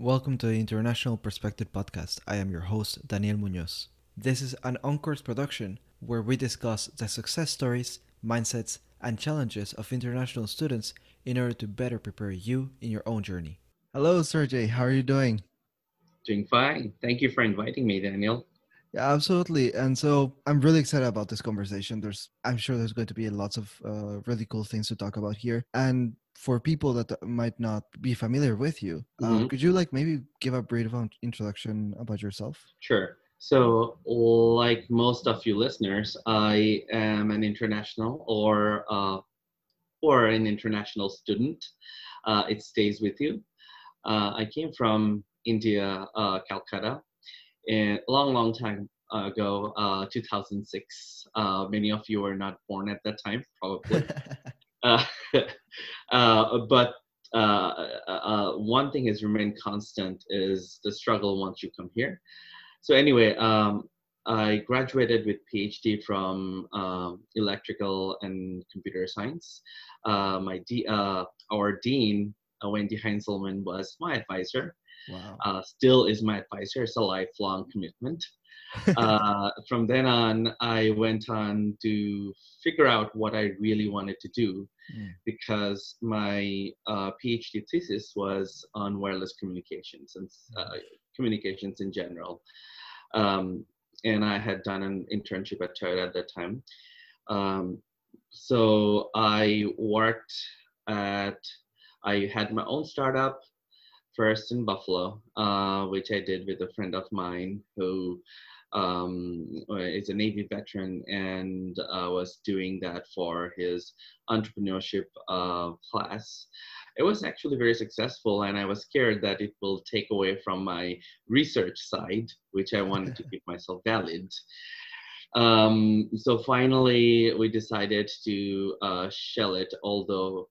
Welcome to the International Perspective Podcast. I am your host, Daniel Munoz. This is an Oncourse production where we discuss the success stories, mindsets, and challenges of international students in order to better prepare you in your own journey. Hello, Sergey. How are you doing? Doing fine. Thank you for inviting me, Daniel. Yeah, absolutely. And so I'm really excited about this conversation. There's, I'm sure there's going to be lots of uh, really cool things to talk about here. And for people that might not be familiar with you, um, mm-hmm. could you like maybe give a brief introduction about yourself? Sure. So, like most of you listeners, I am an international or uh, or an international student. Uh, it stays with you. Uh, I came from India, uh, Calcutta, and a long, long time ago, uh, 2006. Uh, many of you were not born at that time, probably. uh, uh, but uh, uh, one thing has remained constant is the struggle once you come here. So anyway, um, I graduated with PhD from um, electrical and computer science. my our dean, Wendy Heinzelman, was my advisor wow. uh, still is my advisor. It's a lifelong commitment. uh, from then on, I went on to figure out what I really wanted to do mm. because my uh, PhD thesis was on wireless communications and uh, communications in general. Um, and I had done an internship at Toyota at that time. Um, so I worked at, I had my own startup first in Buffalo, uh, which I did with a friend of mine who um, is a Navy veteran and uh, was doing that for his entrepreneurship uh, class. It was actually very successful, and I was scared that it will take away from my research side, which I wanted to keep myself valid. Um, so finally, we decided to uh, shell it, although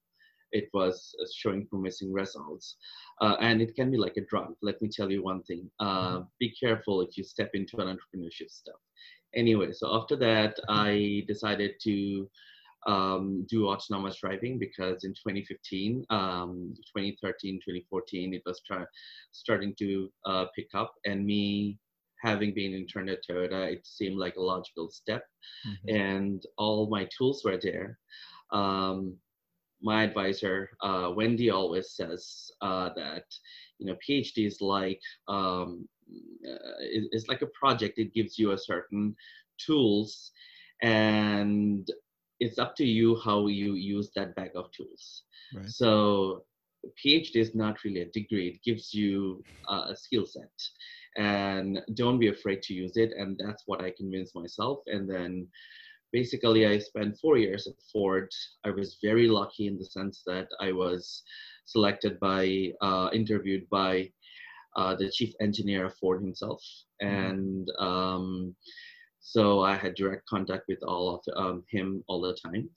it was uh, showing promising results. Uh, and it can be like a drug. Let me tell you one thing. Uh, mm-hmm. be careful if you step into an entrepreneurship stuff. Anyway, so after that, mm-hmm. I decided to um, do autonomous driving because in 2015, um, 2013, 2014, it was try- starting to uh, pick up. And me having been interned at Toyota, it seemed like a logical step. Mm-hmm. And all my tools were there. Um, my advisor uh, Wendy always says uh, that you know PhD is like um, uh, is like a project. It gives you a certain tools, and it's up to you how you use that bag of tools. Right. So PhD is not really a degree. It gives you uh, a skill set, and don't be afraid to use it. And that's what I convinced myself. And then basically I spent four years at Ford. I was very lucky in the sense that I was selected by, uh, interviewed by uh, the chief engineer of Ford himself. Mm-hmm. And um, so I had direct contact with all of um, him all the time.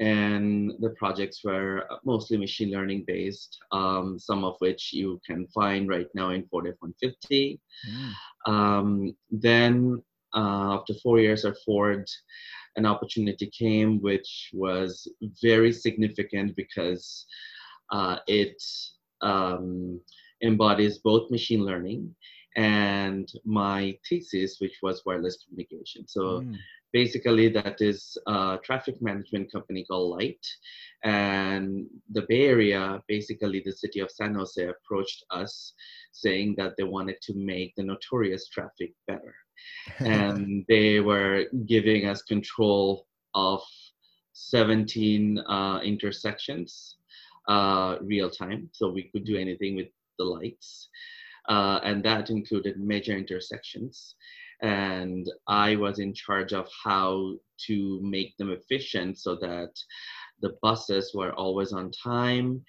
And the projects were mostly machine learning based, um, some of which you can find right now in Ford F-150. Mm. Um, then uh, after four years at Ford, an opportunity came which was very significant because uh, it um, embodies both machine learning and my thesis, which was wireless communication. So mm. basically, that is a traffic management company called Lyt. And the Bay Area, basically, the city of San Jose approached us saying that they wanted to make the notorious traffic better and they were giving us control of 17 uh, intersections uh, real time, so we could do anything with the lights, uh, and that included major intersections. And I was in charge of how to make them efficient so that the buses were always on time,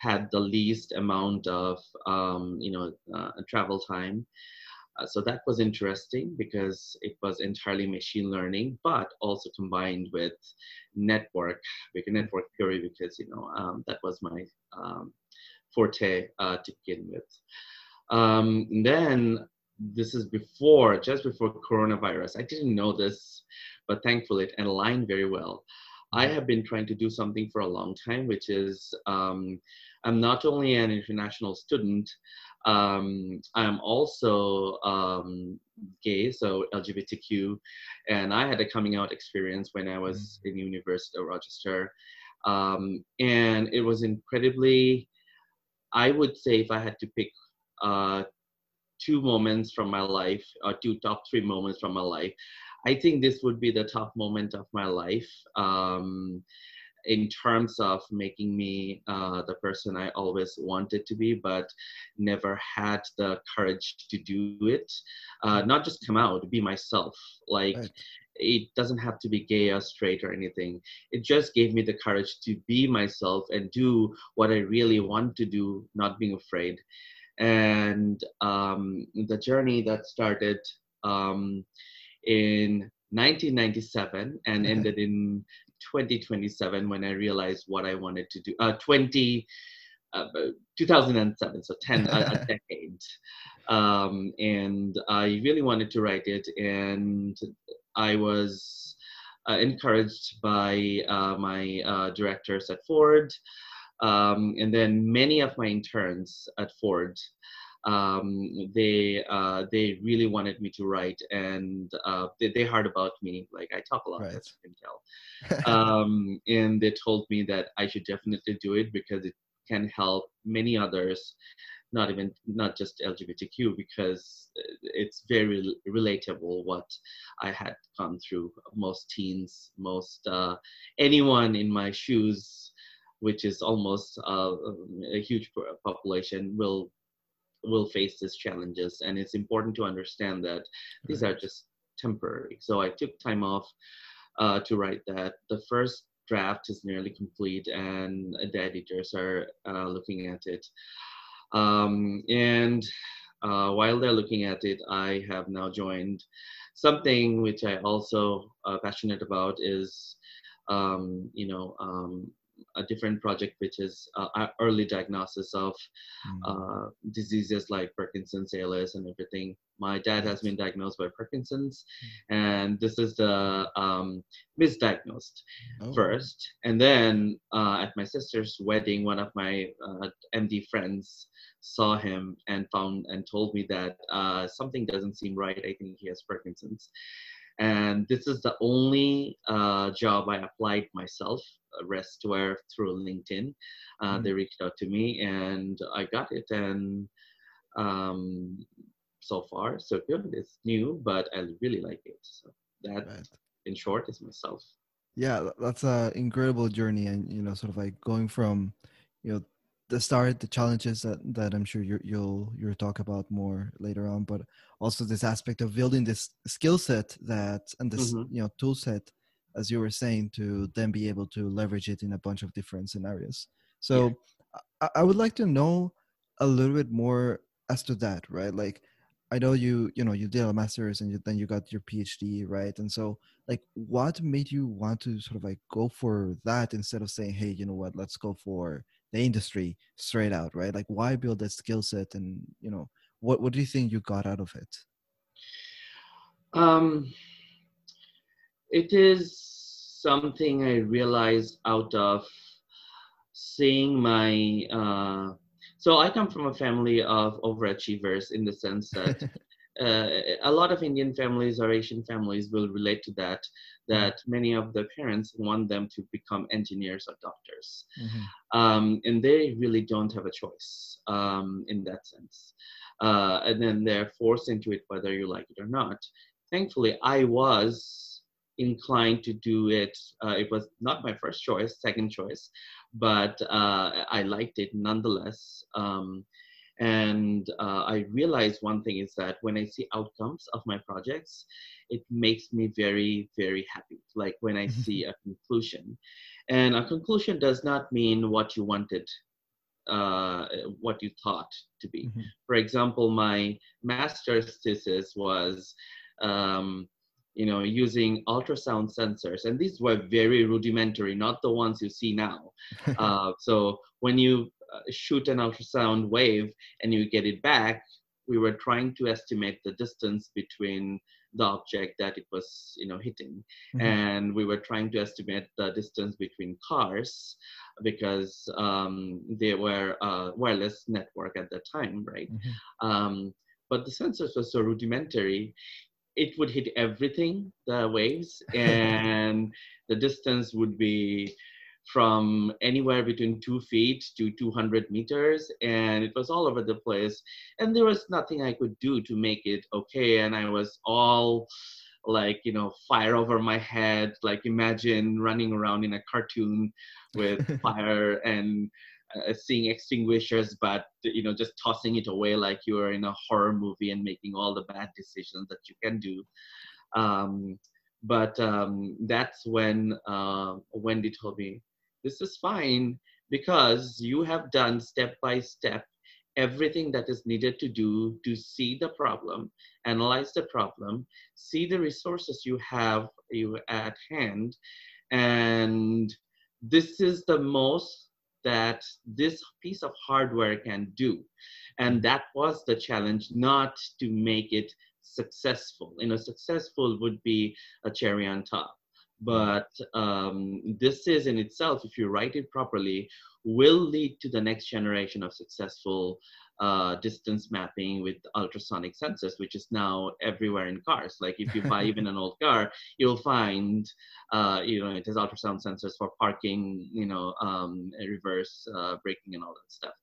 had the least amount of um, you know uh, travel time, uh, so that was interesting because it was entirely machine learning, but also combined with network, network theory, because you know um, that was my um, forte uh, to begin with. Um, then this is before, just before coronavirus. I didn't know this, but thankfully it aligned very well. I have been trying to do something for a long time, which is um, I'm not only an international student, um, I'm also um, gay, so LGBTQ, and I had a coming out experience when I was mm. in University of Rochester, um, and it was incredibly. I would say if I had to pick uh, two moments from my life, or two top three moments from my life, I think this would be the top moment of my life. Um, in terms of making me uh, the person I always wanted to be, but never had the courage to do it. Uh, not just come out, be myself. Like, right. it doesn't have to be gay or straight or anything. It just gave me the courage to be myself and do what I really want to do, not being afraid. And um, the journey that started um, in 1997 and ended in 2027 when I realized what I wanted to do. Uh, 20, uh, 2007, so 10 a, decade. Um, and I really wanted to write it, and I was uh, encouraged by uh, my uh, directors at Ford, um, and then many of my interns at Ford um, they uh, they really wanted me to write, and uh, they, they heard about me. Like I talk a lot, right. as you can tell. um, and they told me that I should definitely do it because it can help many others, not even not just LGBTQ, because it's very relatable what I had gone through. Most teens, most uh, anyone in my shoes which is almost uh, a huge population, will will face these challenges and it's important to understand that these are just temporary. So i took time off uh, to write that. The first draft is nearly complete and the editors are uh, looking at it. Um, and uh, while they're looking at it i have now joined something which i also uh, passionate about is um, you know um, a different project which is uh, early diagnosis of mm. uh, diseases like Parkinson's, ALS, and everything. My dad has been diagnosed by Parkinson's, mm. and this is the um, misdiagnosed oh. first. And then uh, at my sister's wedding, one of my uh, MD friends saw him and found and told me that uh, something doesn't seem right. I think he has Parkinson's. And this is the only uh, job I applied myself rest were through LinkedIn. Uh, mm-hmm. They reached out to me and I got it. And um, so far, so good. It's new, but I really like it. So that, right. in short, is myself. Yeah, that's an incredible journey, and you know, sort of like going from, you know, the start, the challenges that that I'm sure you you'll you'll talk about more later on, but also this aspect of building this skill set that and this mm-hmm. you know tool set as you were saying, to then be able to leverage it in a bunch of different scenarios. So yeah. I, I would like to know a little bit more as to that, right? Like I know you, you know, you did a master's and you, then you got your PhD, right? And so, like, what made you want to sort of like go for that instead of saying, hey, you know what, let's go for the industry straight out, right? Like, why build that skill set, and you know, what what do you think you got out of it? Um, it is something I realized out of seeing my. Uh, so I come from a family of overachievers in the sense that a lot of Indian families or Asian families will relate to that. That many of the parents want them to become engineers or doctors, mm-hmm. um, and they really don't have a choice um, in that sense. Uh, and then they're forced into it whether you like it or not. Thankfully, I was inclined to do it. Uh, it was not my first choice, second choice, but uh, I liked it nonetheless. Um, and uh, I realized one thing is that when I see outcomes of my projects, it makes me very, very happy. Like when I mm-hmm. see a conclusion. And a conclusion does not mean what you wanted uh, what you thought to be. Mm-hmm. For example, my master's thesis was um, you know, using ultrasound sensors. And these were very rudimentary, not the ones you see now. uh, so when you shoot an ultrasound wave and you get it back, we were trying to estimate the distance between the object that it was you know hitting Mhm. and we were trying to estimate the distance between cars because um, they were a wireless network at the time right Mhm. um, but the sensors were so rudimentary it would hit everything the waves and the distance would be from anywhere between two feet to 200 meters and it was all over the place. And there was nothing i could do to make it okay and i was all like you know fire over my head. Like imagine running around in a cartoon with fire and uh, seeing extinguishers but you know just tossing it away like you are in a horror movie and making all the bad decisions that you can do. Um, but um, that's when uh, wendy told me this is fine because you have done step by step everything that is needed to do to see the problem analyze the problem see the resources you have you at hand. And this is the most that this piece of hardware can do. And that was the challenge not to make it successful. You know successful would be a cherry on top but um, this is in itself if you write it properly will lead to the next generation of successful uh, distance mapping with ultrasonic sensors, which is now everywhere in cars. Like if you buy even an old car, you'll find, uh, you know, it has ultrasound sensors for parking, you know, um, reverse uh, braking and all that stuff.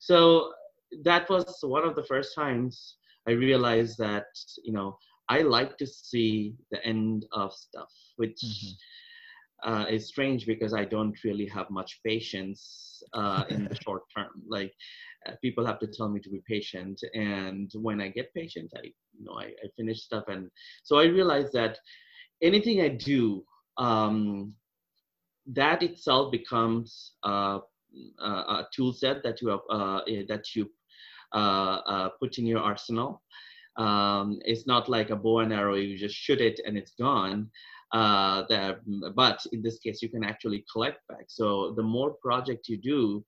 So that was one of the first times I realized that, you know, I like to see the end of stuff, which Mhm. uh, is strange because I don't really have much patience uh, in the short term. Like uh, people have to tell me to be patient, and when I get patient, I you know I, I finish stuff, and so I realize that anything I do, um, that itself becomes uh, a, a tool set that you have uh, that you uh, uh, put in your arsenal. Um, it's not like a bow and arrow; you just shoot it and it's gone uh, that, but in this case, you can actually collect back. So the more project you do,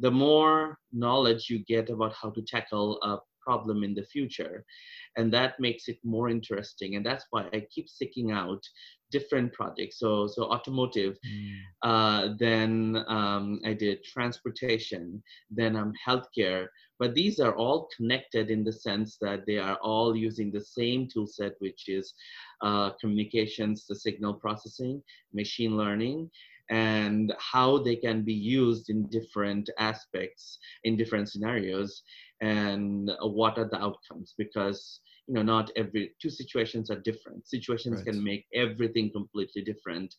the more knowledge you get about how to tackle a problem in the future. And that makes it more interesting. And that's why I keep seeking out different projects. So, so automotive, Mm. uh, then um, I did transportation, then um, healthcare. But these are all connected in the sense that they are all using the same tool set, which is uh, communications, the signal processing, machine learning, and how they can be used in different aspects, in different scenarios, and what are the outcomes. Because you know, not every two situations are different. Situations Right. can make everything completely different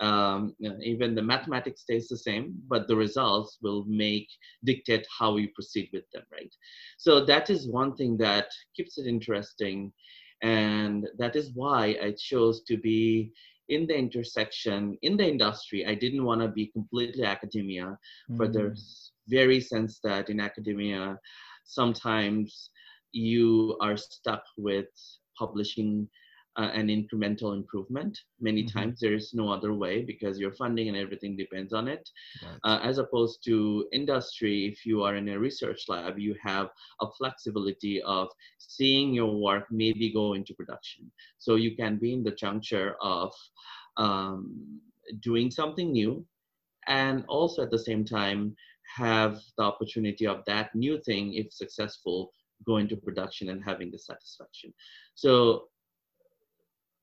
um, you know, even the mathematics stays the same, but the results will make dictate how you proceed with them, right? So that is one thing that keeps it interesting, and that is why I chose to be in the intersection in the industry. I didn't want to be completely academia, for the very sense that in academia, sometimes you are stuck with publishing uh, an incremental improvement. Many Mhm. times there is no other way because your funding and everything depends on it. Right. Uh, as opposed to industry, if you are in a research lab, you have a flexibility of seeing your work maybe go into production. So you can be in the juncture of um, doing something new and also at the same time have the opportunity of that new thing, if successful, go into production and having the satisfaction. So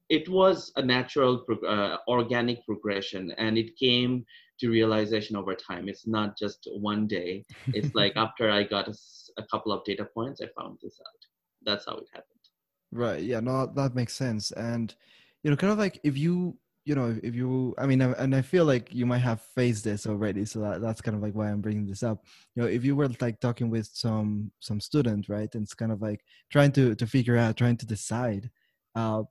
it was a natural, uh, organic progression, and it came to realization over time. It's not just one day. It's like after I got a couple of data points, I found this out. That's how it happened. Right. Yeah. No, that makes sense. And you know, kind of like if you, you know, if you, I mean, and I feel like you might have faced this already, so that, that's kind of like why I'm bringing this up. You know, if you were like talking with some some student, right, and it's kind of like trying to to figure out, trying to decide, uh,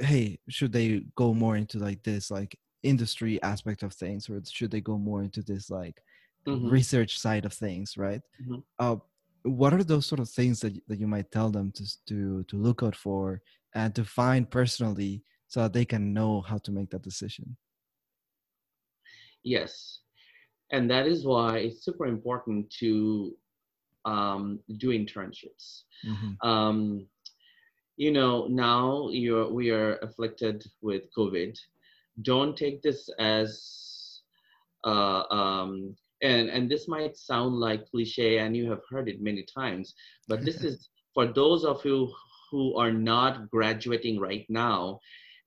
hey, should they go more into like this like industry aspect of things, or should they go more into this like Mhm. research side of things, right? Mhm. Uh, what are those sort of things that, that you might tell them to, to to look out for and to find personally so that they can know how to make that decision? Yes. And that is why it's super important to um, do internships. Mhm. Um, you know, now you're we are afflicted with COVID. Don't take this as uh, um, and and this might sound like cliche, and you have heard it many times, but this is for those of you who are not graduating right now,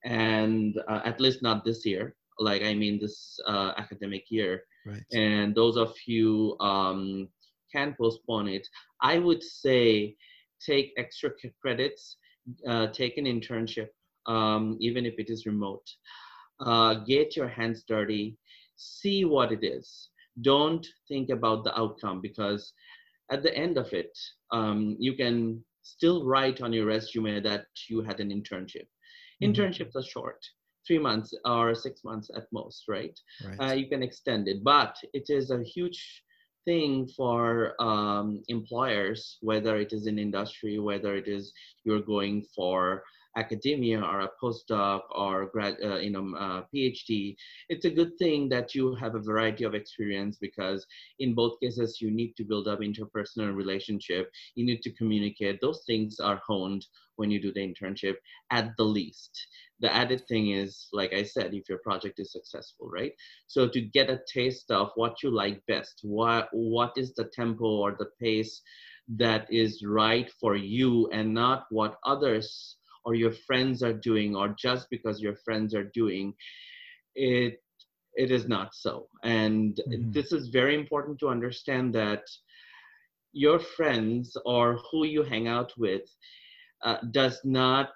and uh, at least not this year. Like I mean, this uh, academic year, Right. and those of you um, can postpone it. I would say take extra credits, uh, take an internship, um, even if it is remote. Uh, get your hands dirty, see what it is. Don't think about the outcome because at the end of it, um, you can still write on your resume that you had an internship. Mhm. Internships are short, three months or six months at most, right? Right. uh, you can extend it but it is a huge thing for um, employers whether it is in industry whether it is you're going for academia or a postdoc or grad uh, you know uh, phd it's a good thing that you have a variety of experience because in both cases you need to build up interpersonal relationship. You need to communicate. Those things are honed when you do the internship at the least. The added thing is like i said if your project is successful right? So to get a taste of what you like best what what is the tempo or the pace that is right for you and not what others or your friends are doing or just because your friends are doing it it is not so and Mhm. this is very important to understand that your friends or who you hang out with uh, does not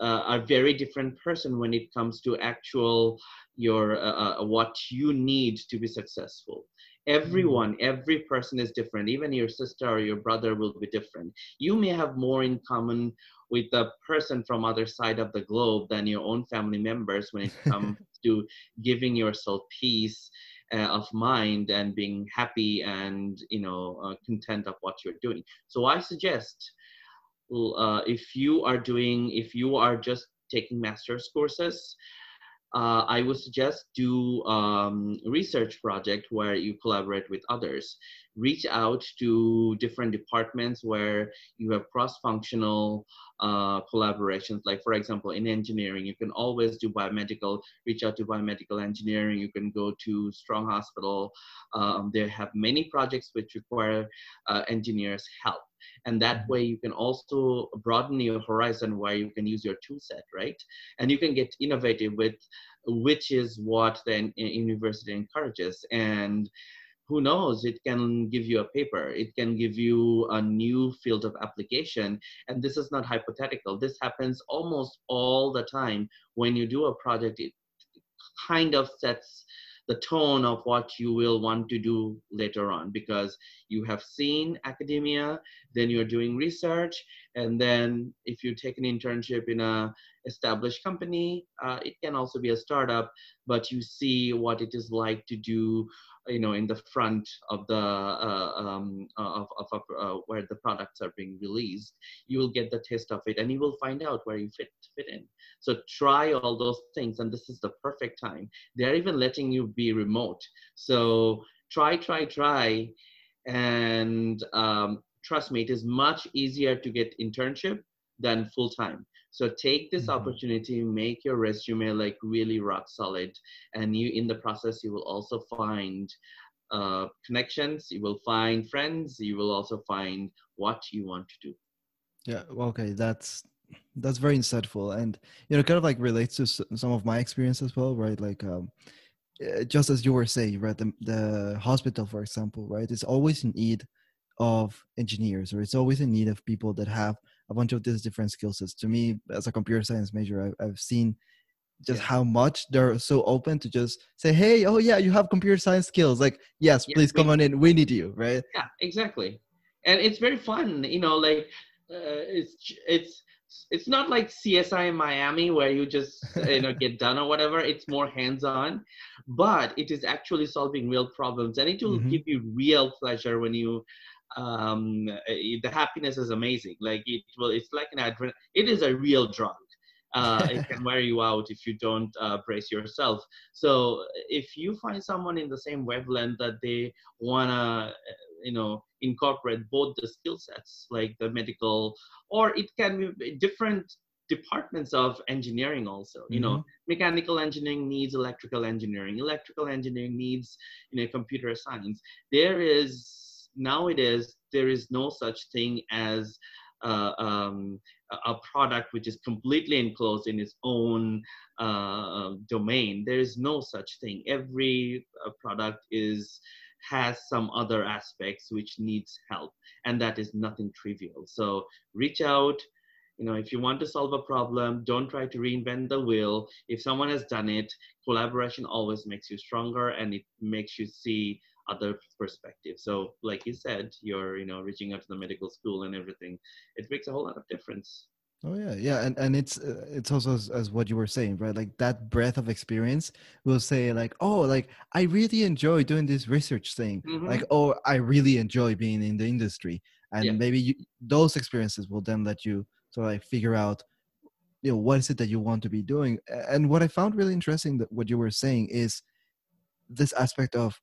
uh, a very different person when it comes to actual your uh, uh, what you need to be successful everyone every person is different. Even your sister or your brother will be different. You may have more in common with the person from other side of the globe than your own family members when it comes to giving yourself peace uh, of mind and being happy and you know uh, content of what you're doing. So i suggest uh, if you are doing if you are just taking master's courses uh, i would suggest do um, research project where you collaborate with others. Reach out to different departments where you have cross-functional uh, collaborations. Like for example in engineering you can always do biomedical reach out to biomedical engineering. You can go to strong hospital. Um, they have many projects which require uh, engineers help and that mm-hmm. way you can also broaden your horizon where you can use your tool set right? And you can get innovative with which is what the uh, university encourages. And who knows it can give you a paper. It can give you a new field of application. And this is not hypothetical. This happens almost all the time. When you do a project it kind of sets the tone of what you will want to do later on because you have seen academia then you're doing research and then if you take an internship in a established company uh, it can also be a startup but you see what it is like to do you know in the front of the uh, um, of, of, of uh, where the products are being released you will get the taste of it and you will find out where you fit fit in. So try all those things and this is the perfect time. They're even letting you be remote. So try try try and um, trust me it is much easier to get internship than full time so take this Mhm. opportunity make your resume like really rock solid and you in the process you will also find uh, connections you will find friends you will also find what you want to do Yeah. Okay. That's that's very insightful, and you know, kind of like relates to some of my experience as well, right? Like, um, uh, just as you were saying, right? The the hospital, for example, right? It's always in need of engineers, or it's always in need of people that have a bunch of these different skill sets. To me, as a computer science major, I, I've seen just Yeah. how much they're so open to just say, "Hey, oh yeah, you have computer science skills. Like, yes, Yeah, please we- come on in. We need you." Right? yeah exactly and it's very fun you know like uh, it's it's it's not like csi in miami where you just you know get done or whatever it's more hands-on but it is actually solving real problems and it will Mhm. give you real pleasure when you um uh, the happiness is amazing. Like it will it's like an advent it is a real drug. Uh, it can wear you out if you don't uh, brace yourself. So if you find someone in the same wavelength that they wanna, you know, incorporate both the skill sets, like the medical, or it can be different departments of engineering also. You know Mhm. mechanical engineering needs electrical engineering. Electrical engineering needs you know computer science. There is nowadays there is no such thing as uh, um, a- product which is completely enclosed in its own uh, domain. There is no such thing. Every uh, product is has some other aspects which needs help and that is nothing trivial. So reach out. You know if you want to solve a problem don't try to reinvent the wheel. If someone has done it collaboration always makes you stronger and it makes you see other perspectives so like you said you're you know reaching out to the medical school and everything it makes a whole lot of difference Oh yeah, yeah, and and it's uh, it's also as, as what you were saying, right? Like that breadth of experience will say like, oh, like I really enjoy doing this research thing, like Mhm. oh, I really enjoy being in the industry, and Yeah. maybe you, those experiences will then let you sort of like figure out, you know, what is it that you want to be doing. And what I found really interesting that what you were saying is this aspect of,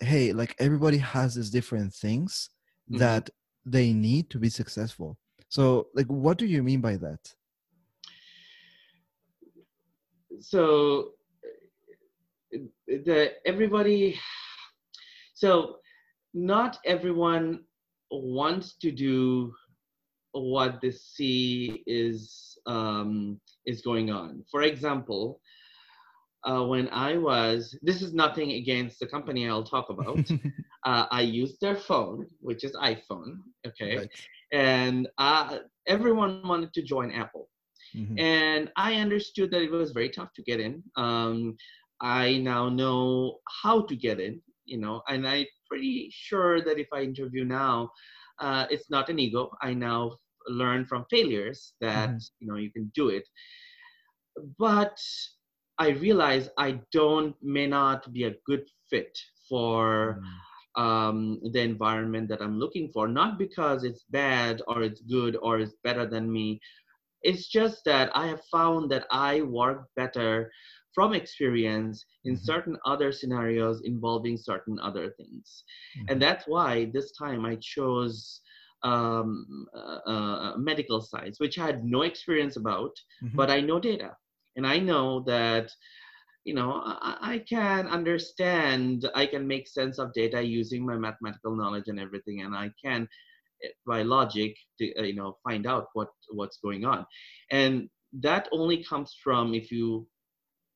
hey, like everybody has these different things Mhm. that they need to be successful. So, like, what do you mean by that? so the everybody so not everyone wants to do what the sea is um, is going on for example uh, when i was this is nothing against the company i'll talk about uh, i used their phone which is iphone okay Right. and uh, everyone wanted to join apple Mhm. and I understood that it was very tough to get in. Um, I now know how to get in, you know, and I'm pretty sure that if I interview now, uh, it's not an ego. I now learn from failures that Mhm. you know you can do it. But I realize I don't may not be a good fit for Mm. um, the environment that I'm looking for, not because it's bad or it's good or it's better than me. It's just that I have found that I work better from experience in Mhm. certain other scenarios involving certain other things. Mhm. And that's why this time I chose um, uh, uh, medical science, which I had no experience about, Mhm. but I know data. And I know that you know I, I can understand i can make sense of data using my mathematical knowledge and everything and i can eh, by logic to, uh, you know find out what what's going on. And that only comes from if you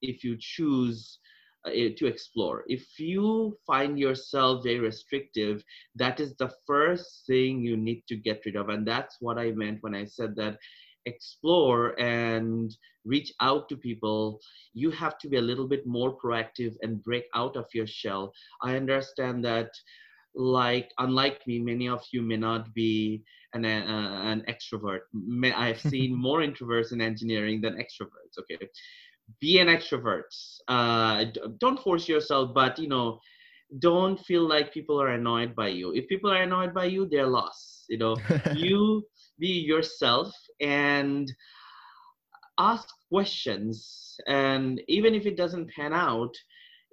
if you choose uh, to explore. If you find yourself very restrictive that is the first thing you need to get rid of. And that's what i meant when i said that explore and reach out to people you have to be a little bit more proactive and break out of your shell. I understand that like unlike me many of you may not be an, uh, an extrovert. May, i've seen more introverts in engineering than extroverts okay? Be an extrovert. Uh, don't force yourself but you know don't feel like people are annoyed by you. If people are annoyed by you they're lost you know? You be yourself and ask questions. And even if it doesn't pan out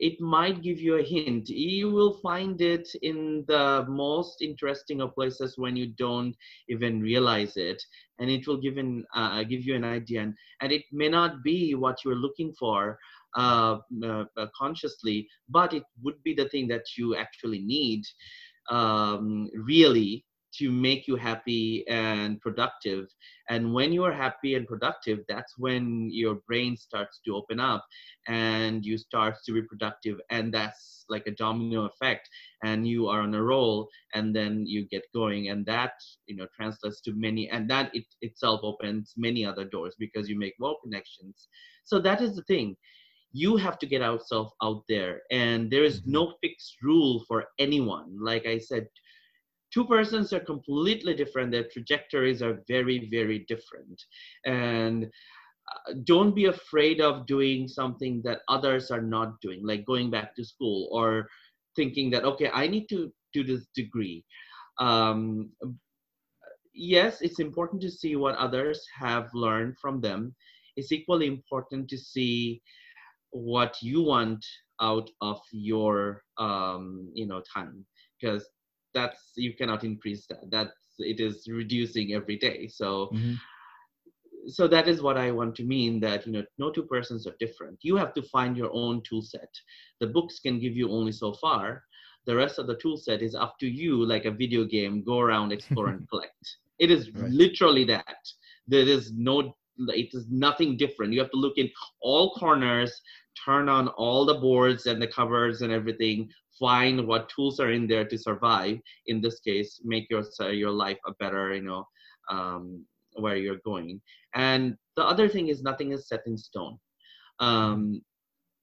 it might give you a hint. You will find it in the most interesting of places when you don't even realize it. And it will give uh, give you an idea. And, and it may not be what you're looking for uh, uh, consciously but it would be the thing that you actually need um, really to make you happy and productive. And when you are happy and productive, that's when your brain starts to open up and you start to be productive. And that's like a domino effect. And you are on a roll and then you get going. And that, you know, translates to many, and that it itself opens many other doors because you make more connections. So that is the thing you have to get yourself out there and there is Mhm. no fixed rule for anyone like i said two persons are completely different. Their trajectories are very very different. And uh, don't be afraid of doing something that others are not doing like going back to school or thinking that okay i need to do this degree. Um, yes it's important to see what others have learned from them. It's equally important to see what you want out of your um, you know time. Because that's you cannot increase that. That's it is reducing every day. So Mhm. so that is what i want to mean that you know no two persons are different. You have to find your own tool set. The books can give you only so far. The rest of the tool set is up to you like a video game go around explore and collect. It is Right. literally that. There is no it is nothing different. You have to look in all corners turn on all the boards and the covers and everything find what tools are in there to survive in this case make your your life a better you know um, where you're going. And the other thing is nothing is set in stone. Um,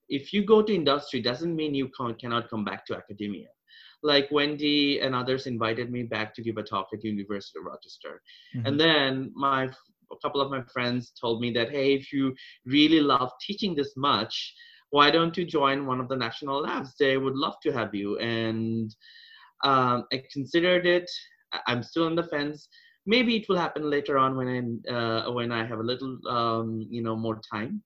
if you go to industry doesn't mean you can, cannot come back to academia. Like wendy and others invited me back to give a talk at university of rochester. Mhm. and then my a couple of my friends told me that hey if you really love teaching this much why don't you join one of the national labs? They would love to have you. And um, i considered it. I'm still on the fence. Maybe it will happen later on when i uh, when i have a little um, you know more time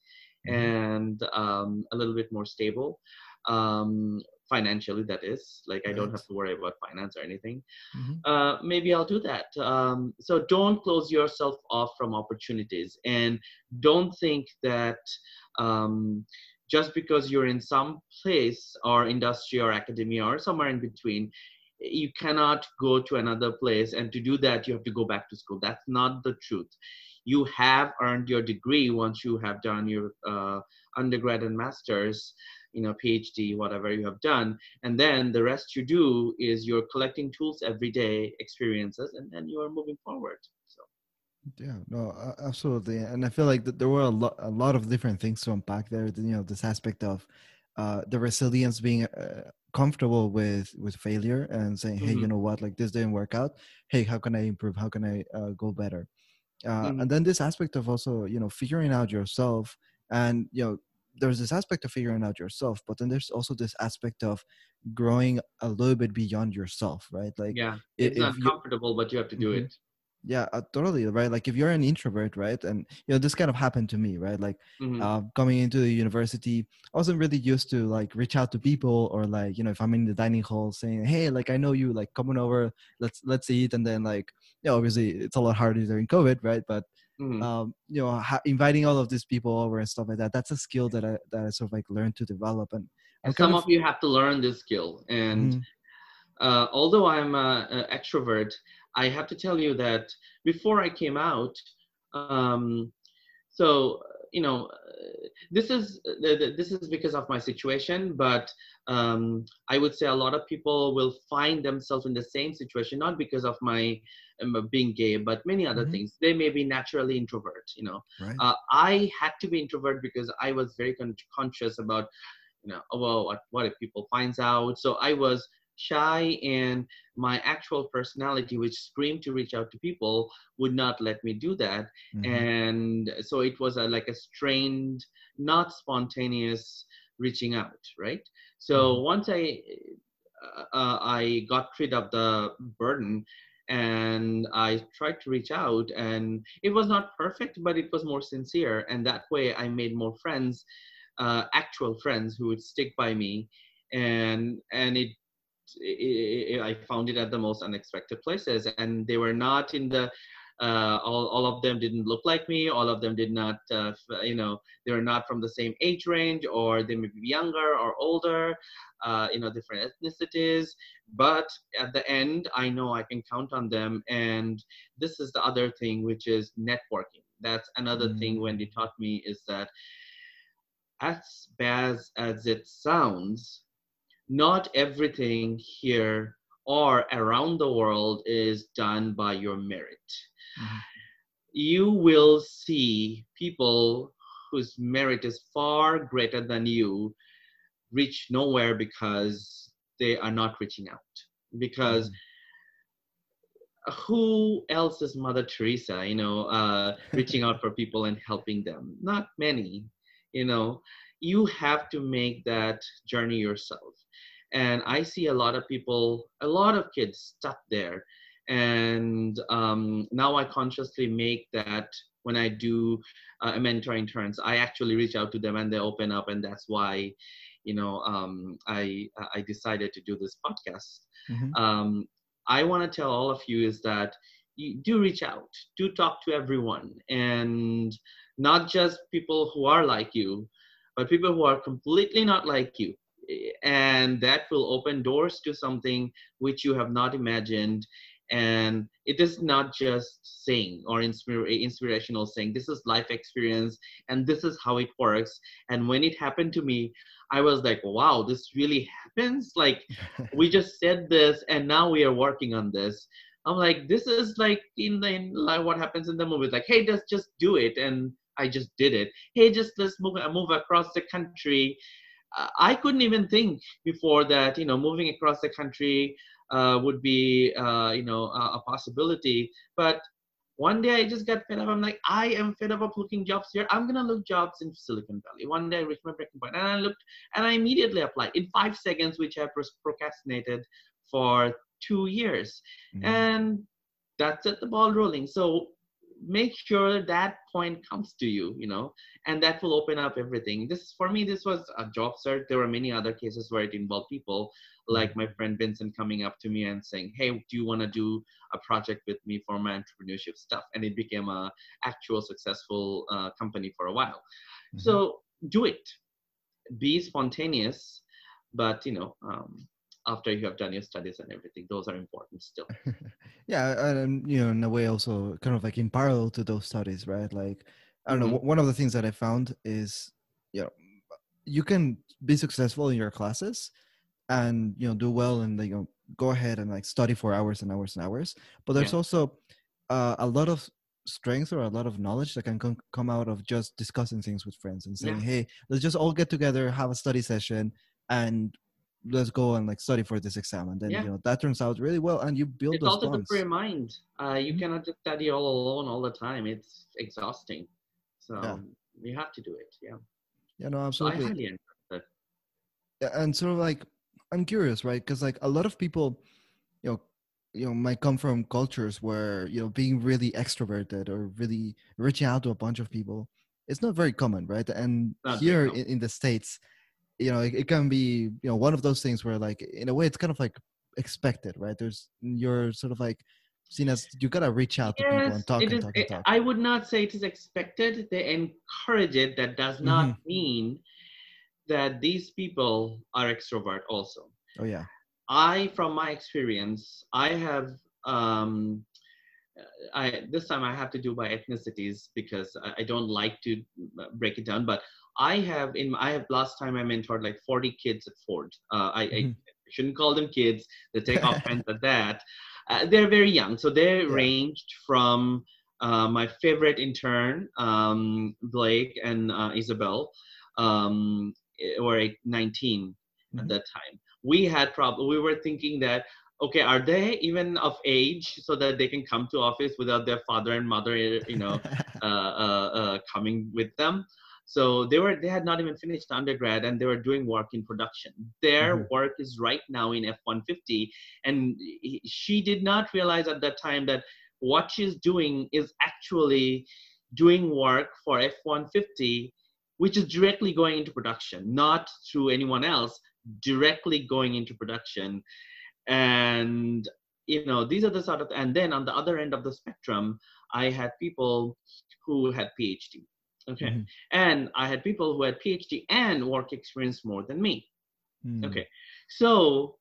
Mhm. and um, a little bit more stable um, financially that is. Like i don't have to worry about finance or anything. Mhm. uh, maybe I'll do that. Um, so don't close yourself off from opportunities. And don't think that um, just because you're in some place or industry or academia or somewhere in between, you cannot go to another place. And to do that, you have to go back to school. That's not the truth. You have earned your degree once you have done your uh, undergrad and master's, you know, PhD, whatever you have done and then the rest you do is you're collecting tools every day experiences and then you are moving forward Yeah, no, absolutely, and I feel like there were a lot, a lot of different things to unpack there. You know, this aspect of uh, the resilience, being uh, comfortable with with failure, and saying, "Hey, you Mhm. know what? Like this didn't work out. Hey, how can I improve? How can I uh, go better?" Uh, Mhm. And then this aspect of also, you know, figuring out yourself, and you know, there's this aspect of figuring out yourself, but then there's also this aspect of growing a little bit beyond yourself, right? Like, yeah it's if not you- comfortable but you have to do Mhm. it yeah uh, totally right like if you're an introvert right and you know this kind of happened to me right like Mhm. uh, coming into the university i wasn't really used to like reach out to people or like you know if i'm in the dining hall saying hey like i know you like coming over let's let's eat and then like yeah obviously it's a lot harder during covid right but Mhm. um you know ha- inviting all of these people over and stuff like that that's a skill that i that i sort of like learned to develop and and some of of you have to learn this skill and Mhm. uh, although i'm an extrovert i have to tell you that before i came out um, so you know this is this is because of my situation but um, i would say a lot of people will find themselves in the same situation not because of my um, being gay but many other Mhm. things. They may be naturally introvert you know. Right. Uh, i had to be introvert because i was very con- conscious about you know oh, well what, what if people finds out. So i was shy and my actual personality which screamed to reach out to people would not let me do that Mhm. and so it was a, like a strained not spontaneous reaching out right so Mhm. once i uh, uh, i got rid of the burden and i tried to reach out and it was not perfect but it was more sincere and that way i made more friends uh, actual friends who would stick by me and and it, it, it i found it at the most unexpected places. And they were not in the uh, all, all of them didn't look like me. All of them did not uh, f- you know they were not from the same age range or they may be younger or older uh, you know different ethnicities. But at the end i know i can count on them. And this is the other thing which is networking. That's another thing Mm. wendy taught me is that as bad as it sounds not everything here or around the world is done by your merit. You will see people whose merit is far greater than you reach nowhere because they are not reaching out. Because Mhm. who else is mother teresa you know uh, reaching out for people and helping them? Not many you know. You have to make that journey yourself and i see a lot of people a lot of kids stuck there and um, now I consciously make that when I do uh, mentor interns, I actually reach out to them and they open up, and that's why, you know, um, I I decided to do this podcast. Mm-hmm. Um, I want to tell all of you is that you do reach out, do talk to everyone, and not just people who are like you, but people who are completely not like you. And that will open doors to something which you have not imagined. And it is not just saying or inspira- inspirational saying this is life experience and this is how it works. And when it happened to me i was like wow this really happens? Like we just said this and now we are working on this. I'm like this is like in the in like what happens in the movies like hey just just do it. And i just did it. Hey just let's move move across the country I couldn't even think before that, you know, moving across the country, uh, would be uh, you know a, a, possibility. But one day i just got fed up. I'm like i am fed up of looking jobs here. I'm gonna look jobs in silicon valley. One day i reached my breaking point and i looked and i immediately applied in five seconds which i procrastinated for two years. Mm-hmm. and that's set the ball rolling. So make sure that point comes to you you know and that will open up everything this for me this was a job search there were many other cases where it involved people like my friend Vincent coming up to me and saying, "Hey, do you want to do a project with me for my entrepreneurship stuff?" And it became a actual successful uh, company for a while. Mm-hmm. So do it. Be spontaneous, but you know, um, after you have done your studies and everything, those are important still. yeah, and you know, in a way, also kind of like in parallel to those studies, right? Like, I don't mm-hmm. know. One of the things that I found is, you know, you can be successful in your classes and you know do well and you know go ahead and like study for hours and hours and hours but there's yeah. also uh, a lot of strength or a lot of knowledge that can com- come out of just discussing things with friends and saying yeah. hey let's just all get together have a study session and let's go and like study for this exam and then yeah. you know that turns out really well and you build it's those also good for your mind uh, you mm-hmm. cannot just study all alone all the time it's exhausting so yeah. you have to do it yeah yeah no absolutely so I highly yeah, and sort of like I'm curious, right? Because like a lot of people, you know, you know, might come from cultures where you know being really extroverted or really reaching out to a bunch of people it's not very common, right? And not here in, in, the states, you know, it, it, can be you know one of those things where like in a way it's kind of like expected, right? There's you're sort of like seen as you gotta reach out yes, to people and talk and is, talk and talk. I would not say it is expected. They encourage it. That does not mm-hmm. mean that these people are extrovert also. Oh yeah. I, from my experience, I have um, I this time I have to do by ethnicities because I, I don't like to break it down. But I have in I have last time I mentored like 40 kids at Ford. Uh, I, mm-hmm. I, shouldn't call them kids. They take offense at that. Uh, they're very young, so they yeah. ranged from uh, my favorite intern um, Blake and uh, Isabel. Um, or 19 mm-hmm. at that time we had problem we were thinking that okay are they even of age so that they can come to office without their father and mother you know uh, uh, uh, coming with them so they were they had not even finished undergrad and they were doing work in production their mm-hmm. work is right now in f-150 and she did not realize at that time that what she's doing is actually doing work for f-150 which is directly going into production, not through anyone else, directly going into production. And you know, these are the sort of and then on the other end of the spectrum, I had people who had PhD. Okay. Mm-hmm. And I had people who had PhD and work experience more than me. Mm. Okay. So,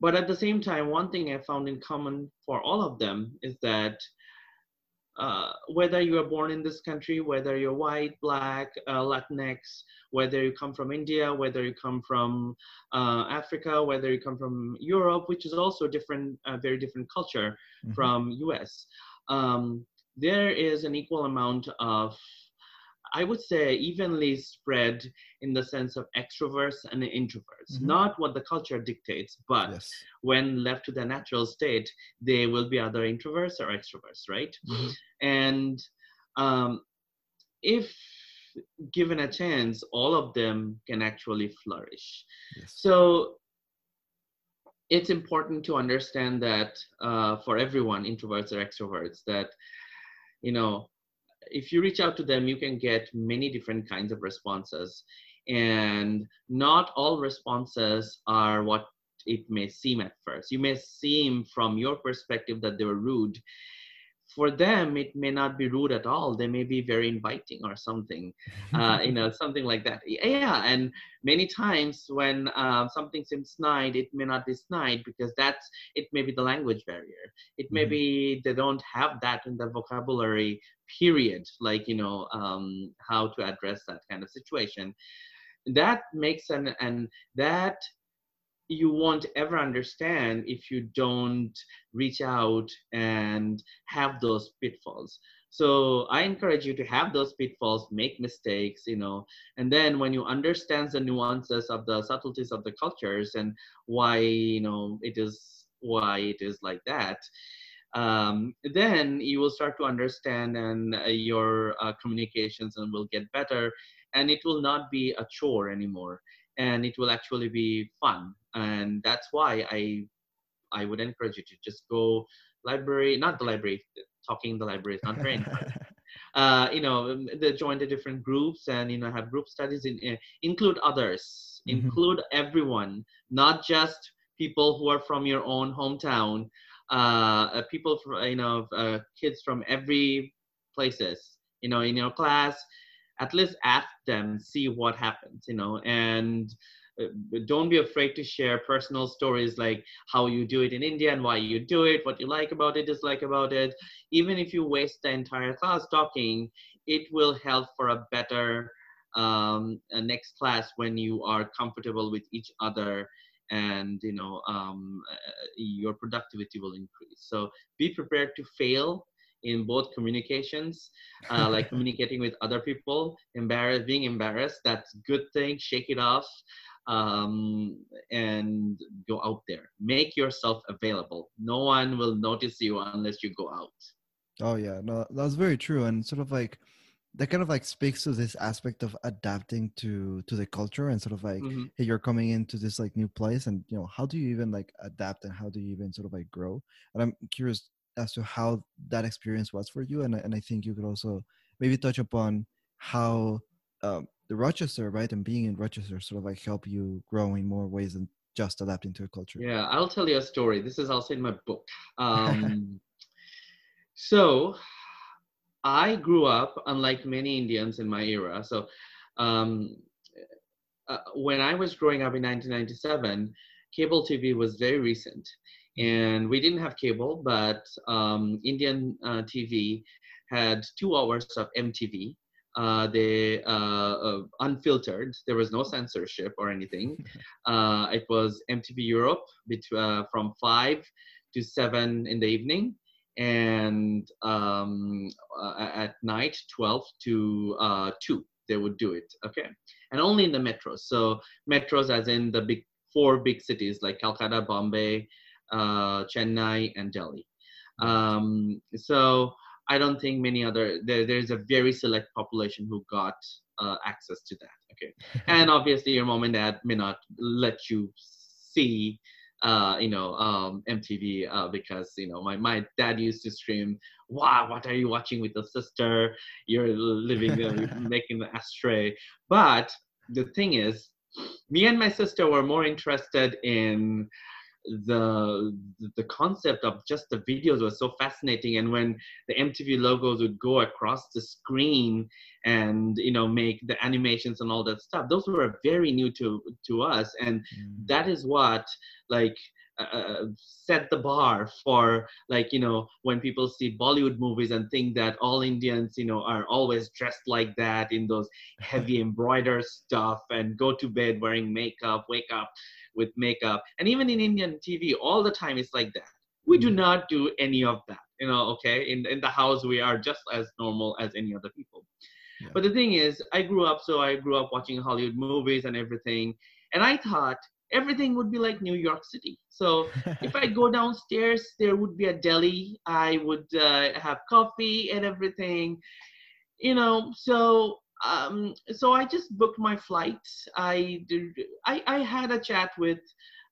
but at the same time, one thing I found in common for all of them is that uh, whether you are born in this country, whether you're white, black, uh, Latinx, whether you come from India, whether you come from uh, Africa, whether you come from Europe, which is also a different, very different culture mm-hmm. from US. Um, there is an equal amount of I would say evenly spread in the sense of extroverts and introverts, mm-hmm. not what the culture dictates, but yes. when left to their natural state, they will be either introverts or extroverts, right? Mm-hmm. And um, if given a chance, all of them can actually flourish. Yes. So it's important to understand that uh, for everyone, introverts or extroverts, that you know, if you reach out to them, you can get many different kinds of responses, and not all responses are what it may seem at first. You may seem from your perspective that they were rude, for them it may not be rude at all. They may be very inviting or something uh, you know something like that. Yeah and many times when uh, something seems snide it may not be snide because that's it may be the language barrier. It may mm-hmm. be they don't have that in the vocabulary period like you know um, how to address that kind of situation. That makes an and that you won't ever understand if you don't reach out and have those pitfalls. So i encourage you to have those pitfalls make mistakes you know and then when you understand the nuances of the subtleties of the cultures and why you know it is why it is like that um, then you will start to understand and uh, your uh, communications and will get better and it will not be a chore anymore and it will actually be fun and that's why i i would encourage you to just go library not the library talking the library is not very uh, you know the join the different groups and you know have group studies in uh, include others mm-hmm. include everyone not just people who are from your own hometown uh, uh people from you know uh, kids from every places you know in your class at least ask them see what happens you know and uh, don't be afraid to share personal stories like how you do it in India and why you do it, what you like about it, dislike about it. Even if you waste the entire class talking, it will help for a better um, a next class when you are comfortable with each other and you know um, uh, your productivity will increase so be prepared to fail in both communications, uh, like communicating with other people, embarrassed, being embarrassed. That's good thing. Shake it off um, and go out there. Make yourself available. No one will notice you unless you go out. Oh yeah, no, that's very true, and sort of like that kind of like speaks to this aspect of adapting to to the culture and sort of like mm-hmm. hey you're coming into this like new place and you know how do you even like adapt and how do you even sort of like grow and i'm curious as to how that experience was for you and, and i think you could also maybe touch upon how um, the rochester right and being in rochester sort of like help you grow in more ways than just adapting to a culture. Yeah i'll tell you a story. This is also in my book. Um, so i grew up unlike many indians in my era so um, uh, when i was growing up in 1997 cable tv was very recent and we didn't have cable, but um, Indian uh, TV had two hours of MTV. Uh, they uh, uh, unfiltered. There was no censorship or anything. Uh, it was MTV Europe between, uh, from five to seven in the evening, and um, at night twelve to two they would do it. Okay, and only in the metros. So metros, as in the big four big cities like Calcutta, Bombay, uh, Chennai, and Delhi. Um, so I don't think many other there, there's a very select population who got uh, access to that. Okay, and obviously your mom and dad may not let you see uh, you know, um, MTV uh, because you know my, my dad used to scream, "Wow, what are you watching with the sister? You're living, uh, making the ashtray." But the thing is, me and my sister were more interested in the the concept of just the videos was so fascinating and when the mtv logos would go across the screen and you know make the animations and all that stuff those were very new to to us and mm. that is what like uh, uh, set the bar for like you know when people see bollywood movies and think that all indians you know are always dressed like that in those heavy embroidered stuff and go to bed wearing makeup wake up with makeup. And even in indian tv all the time it's like that. We do mm. not do any of that you know okay? In, in the house we are just as normal as any other people. Yeah. but the thing is i grew up so i grew up watching hollywood movies and everything. And i thought everything would be like new york city so if i go downstairs there would be a deli i would uh, have coffee and everything you know so um, so I just booked my flight. I did. I, I had a chat with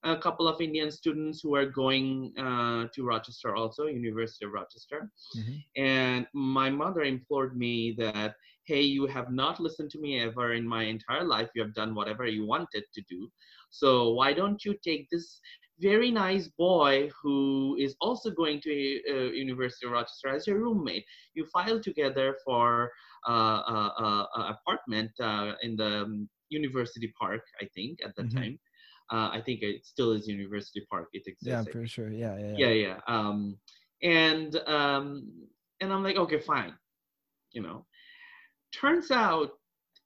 a couple of Indian students who are going uh, to Rochester also, University of Rochester. Mhm. And my mother implored me that, hey, you have not listened to me ever in my entire life. You have done whatever you wanted to do. So why don't you take this very nice boy who is also going to uh, University of Rochester as your roommate? You file together for uh, uh, uh, uh, apartment uh, in the um, University Park, I think, at that Mhm. time. Uh, I think it still is University Park. It exists. Yeah, I'm pretty sure. Yeah, yeah, yeah yeah um and um and i'm like okay fine you know turns out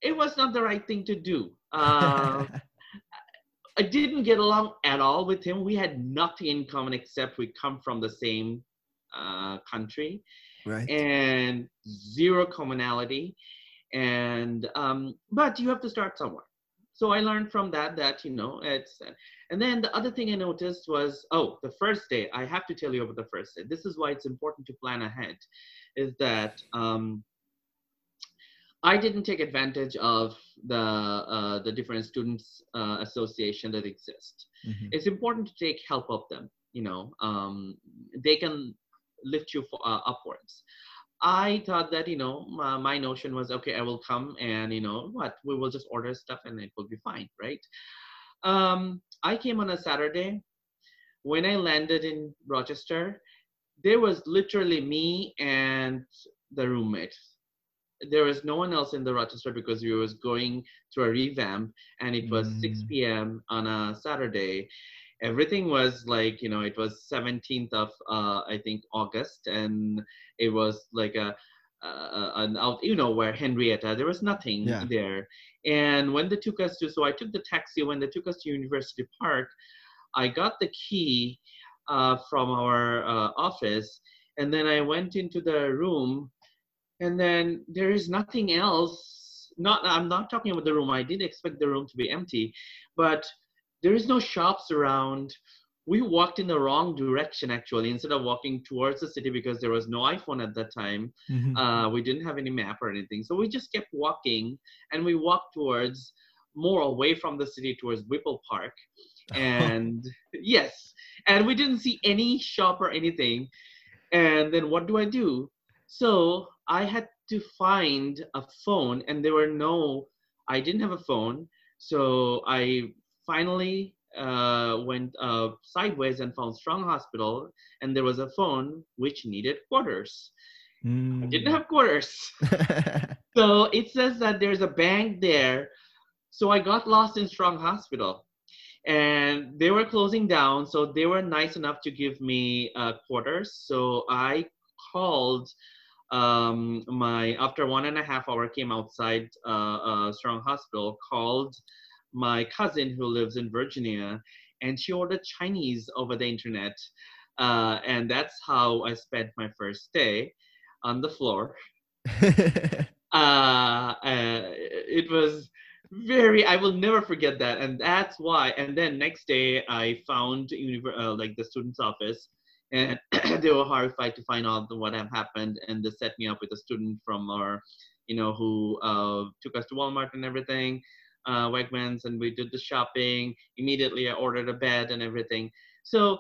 it was not the right thing to do uh i didn't get along at all with him we had nothing in common except we come from the same uh country right. and zero commonality and um but you have to start somewhere so i learned from that that you know it's and then the other thing i noticed was oh the first day i have to tell you about the first day. This is why it's important to plan ahead is that um I didn't take advantage of the uh, the different students uh, association that exist. Mhm. it's important to take help of them you know um, they can lift you for, uh, upwards i thought that you know my, my notion was okay i will come and you know what? We will just order stuff and it will be fine right? Um, i came on a saturday. When i landed in rochester there was literally me and the roommate. There was no one else in the rochester because we was going through a revamp and it was 6 Mm. p.m on a saturday everything was like you know it was 17th of uh, i think august and it was like a uh, an out you know where henrietta there was nothing Yeah. there and when they took us to so i took the taxi when they took us to university park i got the key uh, from our uh, office and then i went into the room and then there is nothing else not i'm not talking about the room i did expect the room to be empty but there is no shops around. We walked in the wrong direction actually instead of walking towards the city because there was no iphone at that time Mhm. uh, we didn't have any map or anything. So we just kept walking and we walked towards more away from the city towards whipple park. And yes and we didn't see any shop or anything. And then what do i do? So i had to find a phone and there were no i didn't have a phone. So i finally uh, went uh, sideways and found strong hospital and there was a phone which needed quarters i didn't Mm. have quarters so it says that there's a bank there. So I got lost in Strong Hospital and they were closing down. So they were nice enough to give me uh, quarters. So I called um, my, after one and a half hour came outside uh, uh, Strong Hospital, called my cousin who lives in Virginia and she ordered Chinese over the internet. Uh, and that's how I spent my first day on the floor uh, uh, it was very i will never forget that and that's why and then next day i found uh, like the student's office and they were horrified to find out what had happened and they set me up with a student from our you know who uh, took us to walmart and everything uh, wegmans and we did the shopping immediately i ordered a bed and everything. So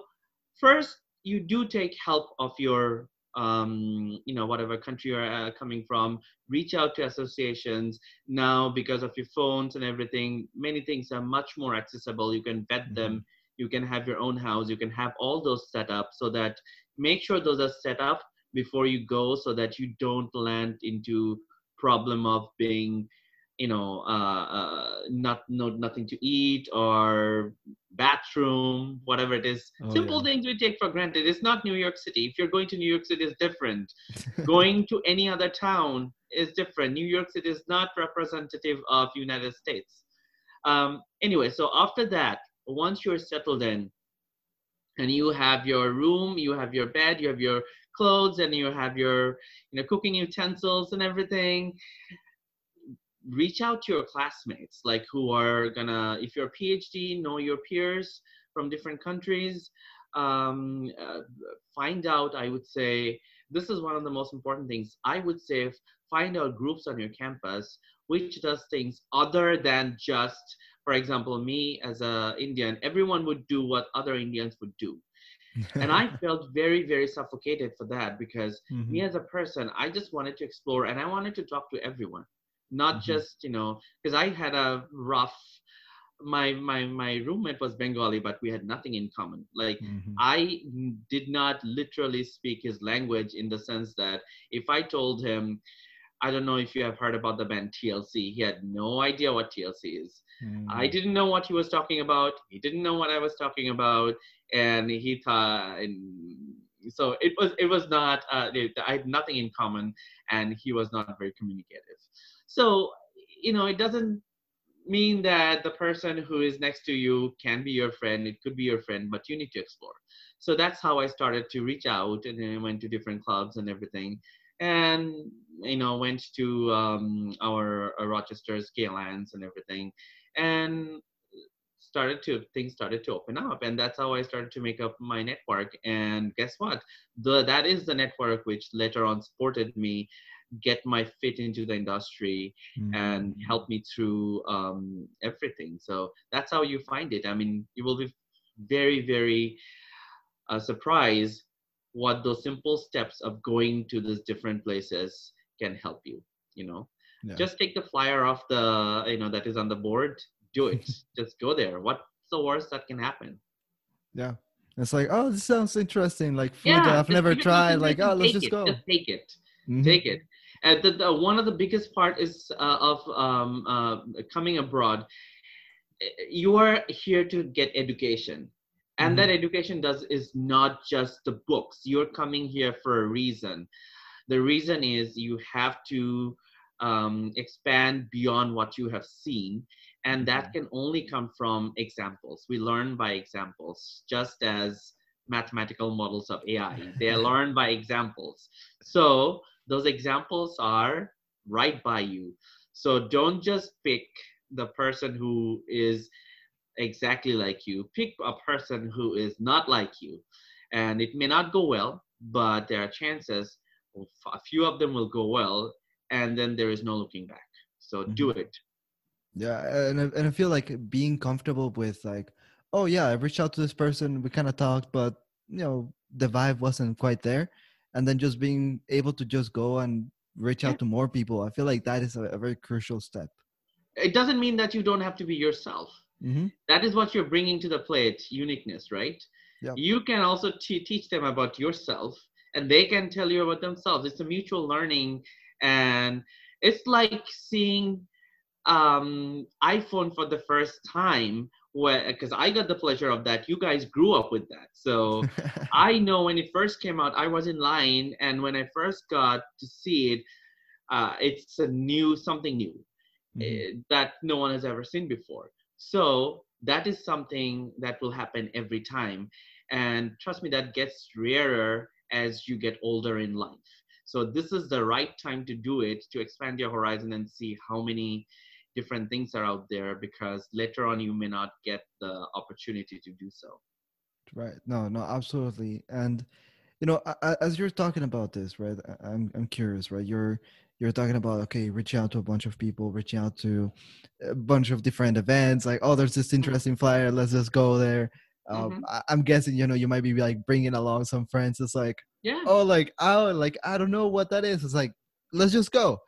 first you do take help of your um, you know whatever country you're uh, coming from. Reach out to associations. Now because of your phones and everything many things are much more accessible. You can vet them. You can have your own house. You can have all those set up so that make sure those are set up before you go so that you don't land into problem of being you know uh, uh not no nothing to eat or bathroom whatever it is. Oh, simple yeah. things we take for granted. It's not new york city. If you're going to new york city it's different. Going to any other town is different. New york city is not representative of united states. Um, anyway so after that once you're settled in and you have your room you have your bed you have your clothes and you have your you know cooking utensils and everything reach out to your classmates like who are gonna if you're a phd know your peers from different countries um, uh, find out i would say this is one of the most important things. I would say find out groups on your campus which does things other than just, for example, me as a Indian, everyone would do what other Indians would do. and I felt very, very suffocated for that because mm-hmm. me as a person, I just wanted to explore and I wanted to talk to everyone, not mm-hmm. just, you know, because I had a rough my my my roommate was bengali but we had nothing in common like mm-hmm. i did not literally speak his language in the sense that if i told him i don't know if you have heard about the band tlc he had no idea what tlc is mm-hmm. i didn't know what he was talking about he didn't know what i was talking about and he thought and so it was it was not uh, i had nothing in common and he was not very communicative so you know it doesn't mean that the person who is next to you can be your friend it could be your friend but you need to explore. So that's how i started to reach out and then i went to different clubs and everything. And you know went to um, our, our rochester's Gaylands and everything and started to things started to open up and that's how i started to make up my network. And guess what? The that is the network which later on supported me get my fit into the industry mm-hmm. and help me through um, everything. So that's how you find it. I mean, you will be very, very uh, surprised what those simple steps of going to these different places can help you. You know, yeah. just take the flyer off the you know that is on the board. Do it. just go there. What's the worst that can happen? Yeah. It's like, oh, this sounds interesting. Like food yeah, that I've never tried. Like, oh, let's just it. go. Just take it. Mm-hmm. Take it. And the, the, one of the biggest part is uh, of um, uh, coming abroad. You are here to get education, and mm-hmm. that education does is not just the books. You're coming here for a reason. The reason is you have to um, expand beyond what you have seen, and that mm-hmm. can only come from examples. We learn by examples, just as mathematical models of AI. They are learned by examples. So those examples are right by you. So don't just pick the person who is exactly like you. Pick a person who is not like you. And it may not go well, but there are chances a few of them will go well, and then there is no looking back. So mm-hmm. do it. Yeah, and I, and I feel like being comfortable with like, oh yeah, I reached out to this person, we kind of talked, but you know the vibe wasn't quite there and then just being able to just go and reach out to more people i feel like that is a, a very crucial step. It doesn't mean that you don't have to be yourself. Mm-hmm. that is what you're bringing to the plate uniqueness right? Yeah. you can also t- teach them about yourself and they can tell you about themselves. It's a mutual learning and it's like seeing um, iphone for the first time because I got the pleasure of that. You guys grew up with that. So I know when it first came out, I was in line, and when I first got to see it, uh, it's a new something new mm-hmm. uh, that no one has ever seen before. So that is something that will happen every time, and trust me, that gets rarer as you get older in life. So this is the right time to do it to expand your horizon and see how many different things are out there because later on you may not get the opportunity to do so. Right. No no absolutely. And you know as you're talking about this right i'm i'm curious right? You're you're talking about okay reaching out to a bunch of people reaching out to a bunch of different events like oh there's this mm-hmm. interesting flyer let's just go there. Um, mm-hmm. I, am guessing you know you might be like bringing along some friends. It's like yeah. oh like oh like i don't know what that is. It's like let's just go.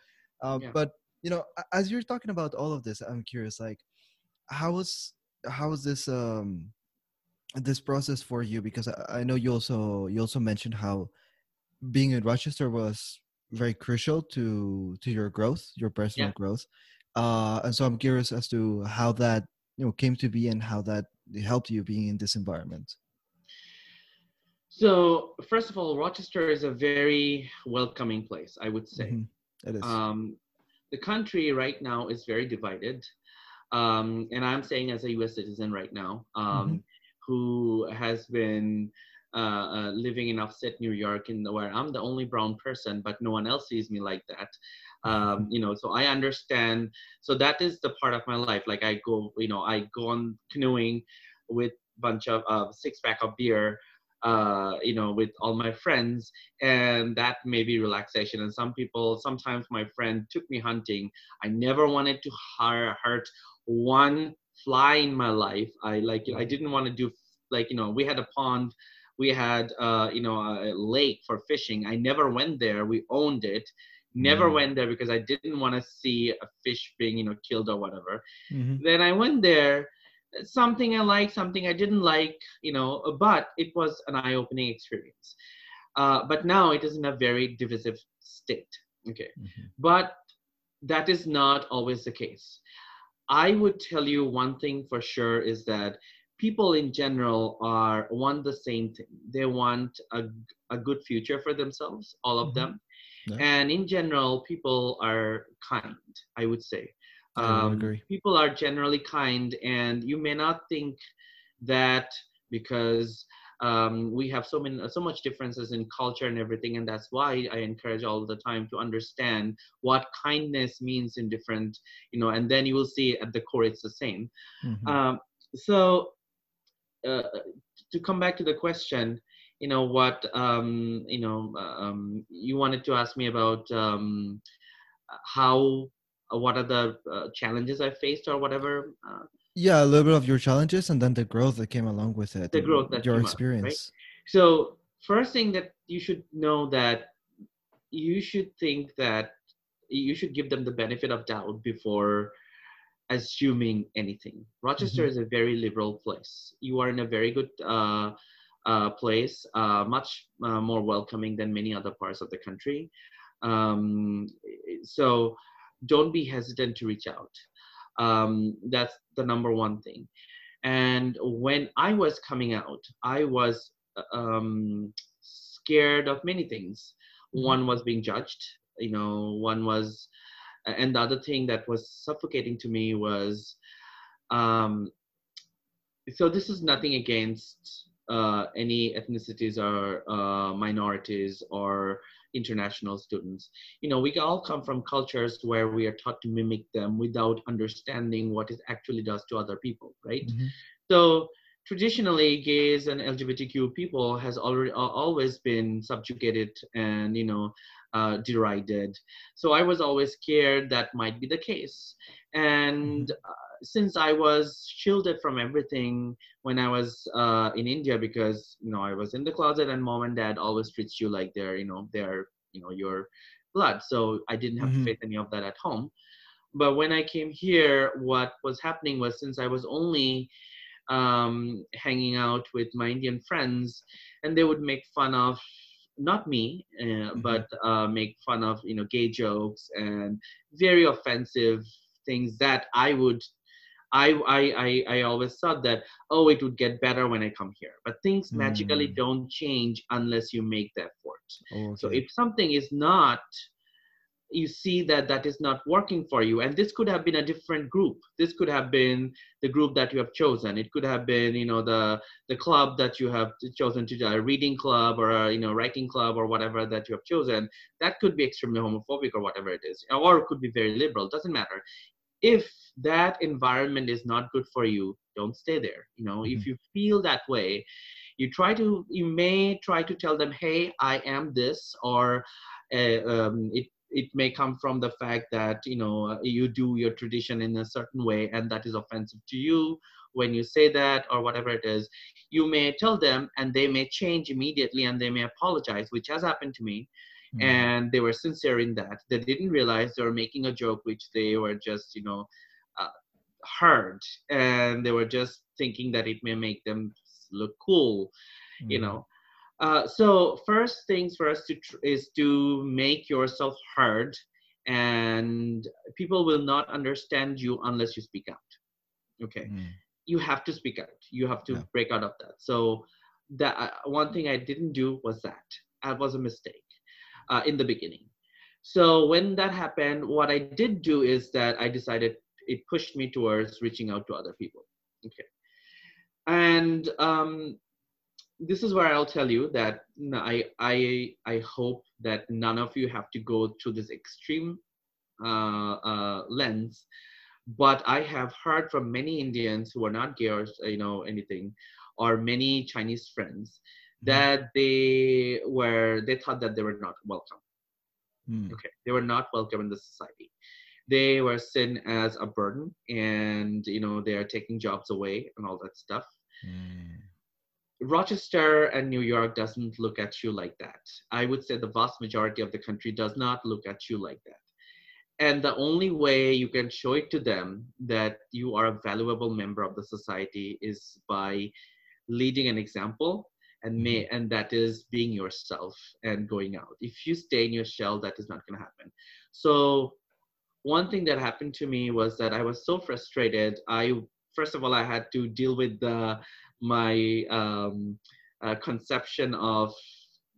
Um, yeah. but you know as you're talking about all of this i'm curious like how was how was this um this process for you? Because I, I know you also you also mentioned how being in rochester was very crucial to to your growth your personal yeah. growth. Uh and so i'm curious as to how that you know came to be and how that helped you being in this environment. So first of all rochester is a very welcoming place i would say. Mm-hmm. it is. Um the country right now is very divided. Um, and I'm saying as a US citizen right now, um, mm-hmm. who has been uh, uh, living in upstate New York, in the, where I'm the only brown person, but no one else sees me like that. Um, mm-hmm. you know, so I understand. So that is the part of my life. Like I go, you know, I go on canoeing with bunch of uh, six pack of beer uh, you know, with all my friends, and that may be relaxation. And some people, sometimes my friend took me hunting. I never wanted to hurt one fly in my life. I like, I didn't want to do like, you know, we had a pond, we had, uh, you know, a lake for fishing. I never went there. We owned it. Never mm went there because I didn't want to see a fish being, you know, killed or whatever. Mm-hmm. Then I went there something I like, something I didn't like, you know, but it was an eye opening experience. Uh, but now it is in a very divisive state. Okay. Mm-hmm. But that is not always the case. I would tell you one thing for sure is that people in general are want the same thing. They want a, a good future for themselves, all of mm-hmm. them. Yeah. And in general, people are kind, I would say. Um, people are generally kind, and you may not think that because um, we have so many so much differences in culture and everything and that's why i encourage all the time to understand what kindness means in different you know and then you will see at the core it's the same mm-hmm. um, so uh, to come back to the question you know what um, you know um, you wanted to ask me about um, how uh, what are the uh, challenges I faced or whatever. Uh, yeah, a little bit of your challenges and then the growth that came along with it. The growth that your experience. Up, right? So first thing that you should know that you should think that you should give them the benefit of doubt before assuming anything. Rochester mm-hmm. is a very liberal place. You are in a very good uh, uh, place, uh, much more welcoming than many other parts of the country. Um, so don't be hesitant to reach out. Um, that's the number one thing. And when I was coming out, I was um, scared of many things. Mm-hmm. One was being judged, you know, one was, and the other thing that was suffocating to me was, um, so this is nothing against uh, any ethnicities or uh, minorities or international students. You know, we all come from cultures where we are taught to mimic them without understanding what it actually does to other people, right? Mm-hmm. So traditionally, gays and LGBTQ people has already always been subjugated and you know uh, derided. So I was always scared that might be the case, and. Since I was shielded from everything when I was uh, in India, because you know I was in the closet, and mom and dad always treats you like they're you know they're you know your blood. So I didn't have mm-hmm. to face any of that at home. But when I came here, what was happening was since I was only um, hanging out with my Indian friends, and they would make fun of not me, uh, mm-hmm. but uh, make fun of you know gay jokes and very offensive things that I would I, I, I, I always thought that, oh, it would get better when I come here. But things mm. magically don't change unless you make the effort. Oh, okay. So if something is not, you see that that is not working for you. And this could have been a different group. This could have been the group that you have chosen. It could have been, you know, the, the club that you have chosen to do, a reading club or a, you know, writing club or whatever that you have chosen. That could be extremely homophobic or whatever it is. Or it could be very liberal. Doesn't matter if that environment is not good for you don't stay there you know? Mm-hmm. if you feel that way you try to you may try to tell them hey i am this or uh, um, it it may come from the fact that you know you do your tradition in a certain way and that is offensive to you when you say that or whatever it is. You may tell them and they may change immediately and they may apologize which has happened to me mm-hmm. and they were sincere in that they didn't realize they were making a joke which they were just you know uh, heard and they were just thinking that it may make them look cool mm-hmm. you know uh, so first things first to tr- is to make yourself heard and people will not understand you unless you speak out okay mm. you have to speak out you have to yeah. break out of that so that uh, one thing i didn't do was that that was a mistake uh, in the beginning. So when that happened, what I did do is that I decided it pushed me towards reaching out to other people. Okay. And um, this is where I'll tell you that I, I, I hope that none of you have to go through this extreme uh, uh, lens. But I have heard from many Indians who are not gay or you know anything, or many Chinese friends that they were they thought that they were not welcome. Mm. okay they were not welcome in the society. They were seen as a burden and you know they are taking jobs away and all that stuff. Mm. rochester and new york doesn't look at you like that. I would say the vast majority of the country does not look at you like that. And the only way you can show it to them that you are a valuable member of the society is by leading an example and may and that is being yourself and going out if you stay in your shell that is not going to happen so one thing that happened to me was that i was so frustrated i first of all i had to deal with the my um, uh, conception of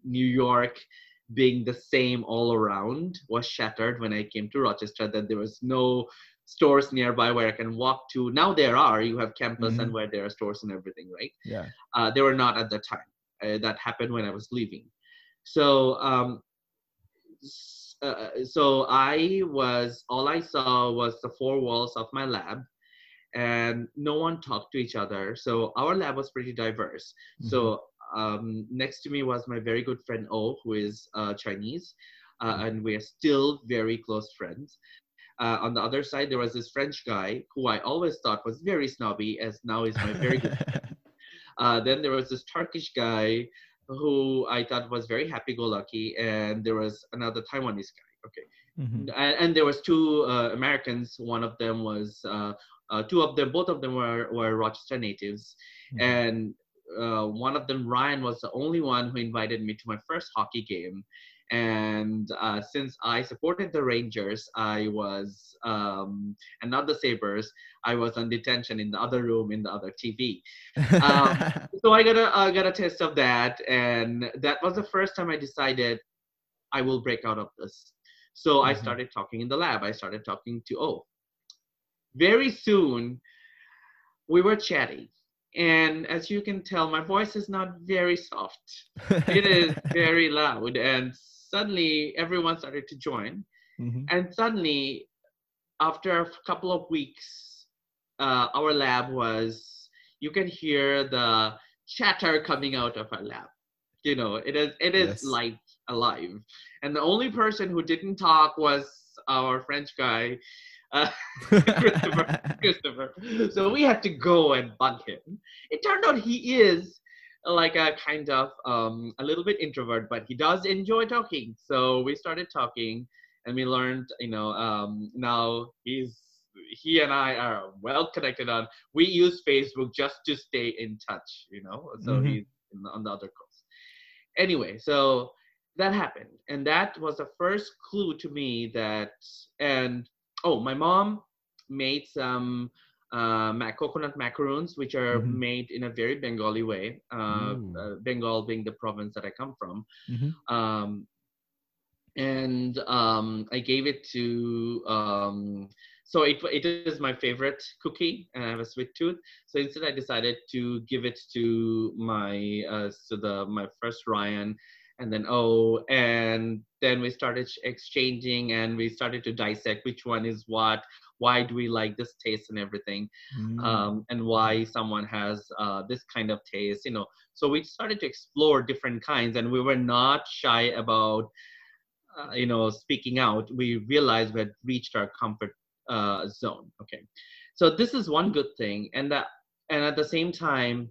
new york being the same all around was shattered when i came to rochester that there was no stores nearby where i can walk to now there are you have campus and Mhm. where there are stores and everything right Yeah. uh, they were not at the time. Uh, that happened when I was leaving. So, um, uh, so I was all I saw was the four walls of my lab, and no one talked to each other. So our lab was pretty diverse. So um, next to me was my very good friend O, who is uh, Chinese, uh, and we are still very close friends. Uh, on the other side, there was this French guy who I always thought was very snobby, as now is my very good uh, then there was this Turkish guy who I thought was very happy-go-lucky, and there was another Taiwanese guy. Okay, Mhm. and, and there was two uh, Americans. One of them was uh, uh, two of them. Both of them were were Rochester natives, Mhm. and uh, one of them, Ryan, was the only one who invited me to my first hockey game. And uh, since I supported the Rangers, I was, um, and not the Sabres, I was on detention in the other room in the other TV um, so I got a I got a taste of that, and that was the first time I decided I will break out of this. So I Mhm. started talking in the lab. I started talking to O. Very soon, we were chatting, and as you can tell, my voice is not very soft. It is very loud, and suddenly everyone started to join, Mhm. and suddenly, after a couple of weeks, uh, our lab was you can hear the chatter coming out of our lab. You know, it is it is Yes. life alive, and the only person who didn't talk was our French guy, uh, Christopher. Christopher. So we had to go and bug him. It turned out he is like a kind of um, a little bit introvert, but he does enjoy talking. So we started talking, and we learned, you know, um, now he's he and I are well connected on. We use Facebook just to stay in touch, you know. So Mhm. he's in the, on the other coast. Anyway, so that happened, and that was the first clue to me that. And oh, my mom made some uh, mac- coconut macaroons, which are Mhm. made in a very Bengali way. Uh, Ooh. uh, Bengal being the province that I come from. Mhm. Um, and um, I gave it to. Um, so it, it is my favorite cookie, and I have a sweet tooth. So instead, I decided to give it to my uh, so the my first Ryan, and then oh, and then we started exchanging, and we started to dissect which one is what. Why do we like this taste and everything? Mm. um, and why someone has uh, this kind of taste you know so we started to explore different kinds and we were not shy about uh, you know speaking out we realized we had reached our comfort uh, zone okay so this is one good thing and that and at the same time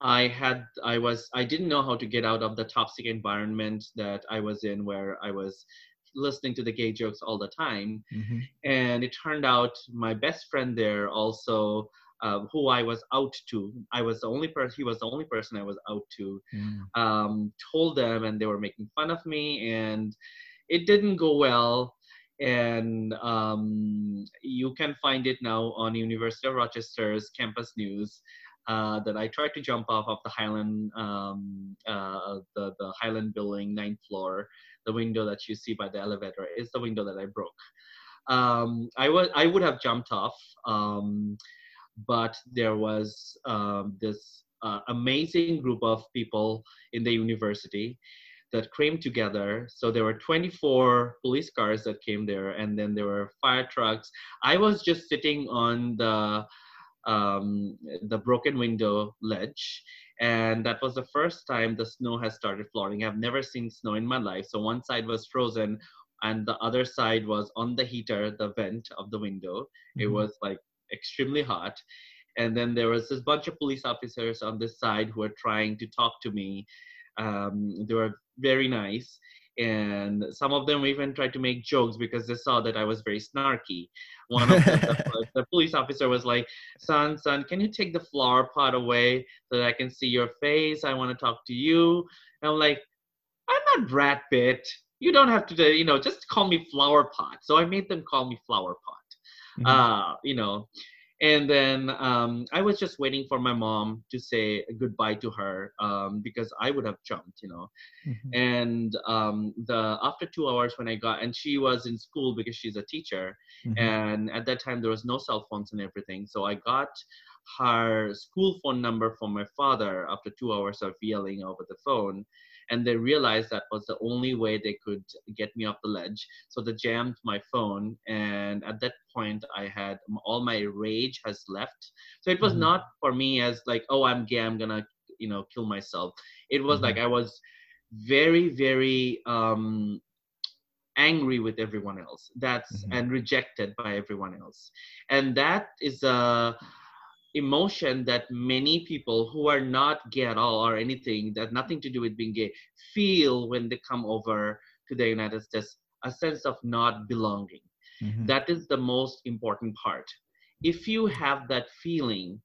i had i was i didn't know how to get out of the toxic environment that i was in where i was listening to the gay jokes all the time Mhm. and it turned out my best friend there also uh, who i was out to i was the only person he was the only person i was out to Mm. um, told them and they were making fun of me and it didn't go well and um, you can find it now on university of rochester's campus news uh, that i tried to jump off of the highland um, uh, the, the Hylan building ninth floor the window that you see by the elevator is the window that i broke um, I I would have jumped off, um, but there was um, this uh, amazing group of people in the university that came together. So there were 24 police cars that came there, and then there were fire trucks. I was just sitting on the um, the broken window ledge, and that was the first time the snow has started falling. I've never seen snow in my life. So one side was frozen, and the other side was on the heater, the vent of the window. Mm-hmm. It was like extremely hot. And then there was this bunch of police officers on this side who were trying to talk to me. Um, they were very nice and some of them even tried to make jokes because they saw that I was very snarky. One of them, the, the, police officer was like, "Son, son, can you take the flower pot away so that I can see your face? I want to talk to you." And I'm like, "I'm not Brad Pitt. You don't have to, you know, just call me flower pot." So I made them call me flower pot. Mm-hmm. Uh, you know, and then um, i was just waiting for my mom to say goodbye to her um, because i would have jumped you know mm-hmm. and um, the after two hours when i got and she was in school because she's a teacher mm-hmm. and at that time there was no cell phones and everything so i got her school phone number from my father after two hours of yelling over the phone and they realized that was the only way they could get me off the ledge so they jammed my phone and at that point i had all my rage has left so it was mm-hmm. not for me as like oh i'm gay i'm gonna you know kill myself it was mm-hmm. like i was very very um angry with everyone else that's mm-hmm. and rejected by everyone else and that is a emotion that many people who are not gay at all or anything that nothing to do with being gay feel when they come over to the united states a sense of not belonging. Mm-hmm. that is the most important part. If you have that feeling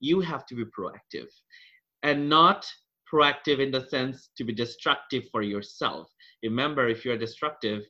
you have to be proactive and not proactive in the sense to be destructive for yourself. Remember if you're destructive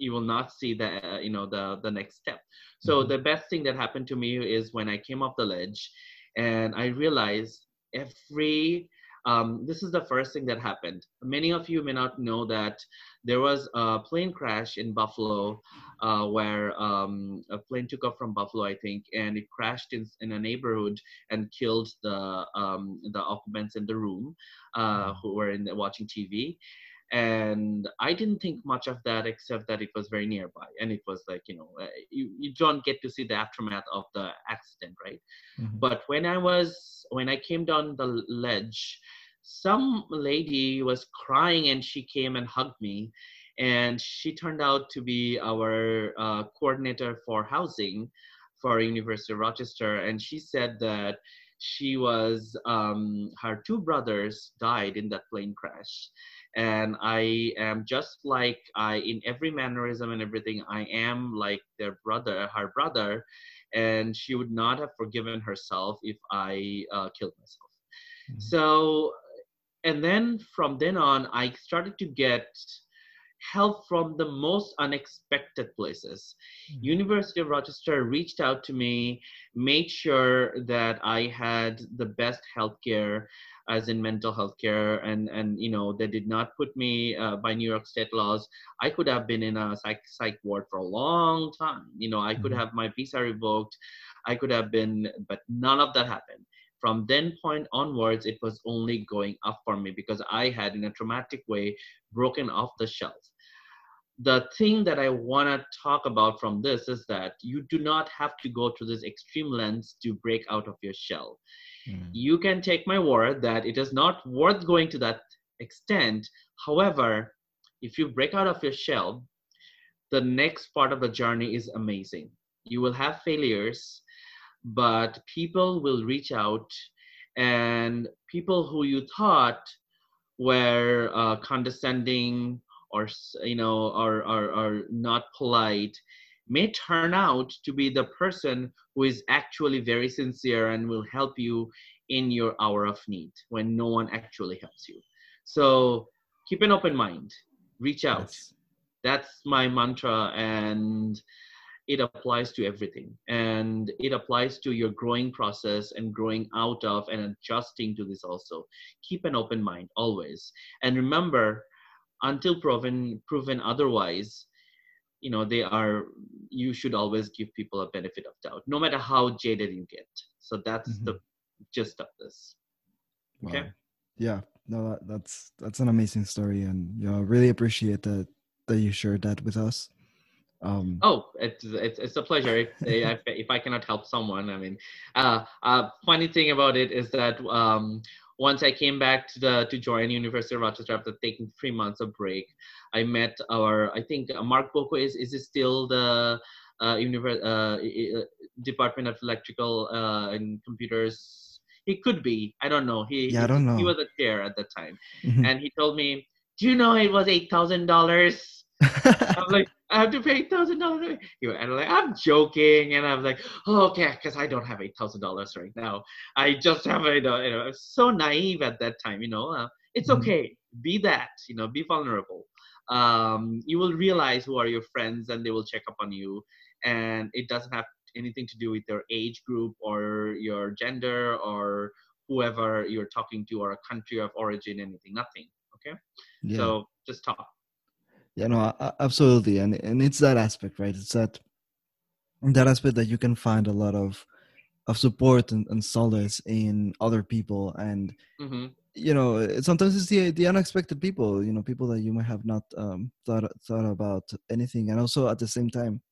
you will not see the uh, you know the the next step so mm-hmm. the best thing that happened to me is when i came off the ledge and i realized every um, this is the first thing that happened. Many of you may not know that there was a plane crash in Buffalo uh, where um, a plane took off from Buffalo, I think, and it crashed in, in a neighborhood and killed the, um, the occupants in the room uh, mm-hmm. who were in the, watching TV and i didn't think much of that except that it was very nearby and it was like you know uh, you, you don't get to see the aftermath of the accident right mm-hmm. but when i was when i came down the ledge some lady was crying and she came and hugged me and she turned out to be our uh, coordinator for housing for university of rochester and she said that she was um, her two brothers died in that plane crash and i am just like i in every mannerism and everything i am like their brother her brother and she would not have forgiven herself if i uh, killed myself mm-hmm. so and then from then on i started to get help from the most unexpected places mm-hmm. university of rochester reached out to me made sure that i had the best healthcare as in mental health care and and you know they did not put me uh, by new york state laws. I could have been in a psych psych ward for a long time. You know i could mm-hmm. have my visa revoked. I could have been but none of that happened. From then point onwards it was only going up for me because i had in a traumatic way broken off the shelf. The thing that I want to talk about from this is that you do not have to go to this extreme lens to break out of your shell. Mm. You can take my word that it is not worth going to that extent. However, if you break out of your shell, the next part of the journey is amazing. You will have failures, but people will reach out, and people who you thought were uh, condescending or you know or, or, or not polite may turn out to be the person who is actually very sincere and will help you in your hour of need when no one actually helps you. So keep an open mind, reach out. Yes. That's my mantra, and it applies to everything. And it applies to your growing process and growing out of and adjusting to this also. Keep an open mind always. And remember, until proven proven otherwise, you know they are you should always give people a benefit of doubt no matter how jaded you get. So that's mm-hmm. the gist of this. Okay? Wow. yeah. No that, that's that's an amazing story and you know really appreciate that that you shared that with us. Um oh it's it's, it's a pleasure. If, if, if i cannot help someone i mean uh uh funny thing about it is that um once I came back to the to join University of Rochester after taking three months of break, I met our I think uh, Mark Bocko is is it still the uh, uh, uh, Department of Electrical uh, and Computers. He could be. I don't know. He Yeah, I don't know. he was a chair at that time, Mhm. and he told me, "Do you know it was eight thousand dollars?" I'm like, I have to pay eight thousand dollars. You And I'm like, I'm joking, and I'm like, oh, okay, because I don't have eight thousand dollars right now. I just have a, you know, you know, I was so naive at that time. You know, uh, it's Mhm. okay. Be that. You know, be vulnerable. Um, you will realize who are your friends, and they will check up on you. And it doesn't have anything to do with your age group or your gender or whoever you're talking to or a country of origin. Anything. Nothing. Okay. yeah. So just talk. A- a- absolutely, and and it's that aspect, right? It's that that aspect that you can find a lot of of support and, and solace in other people, and hmm you know, sometimes it's the the unexpected people, you know, people that you might have not um, thought thought about anything, and also at the same time,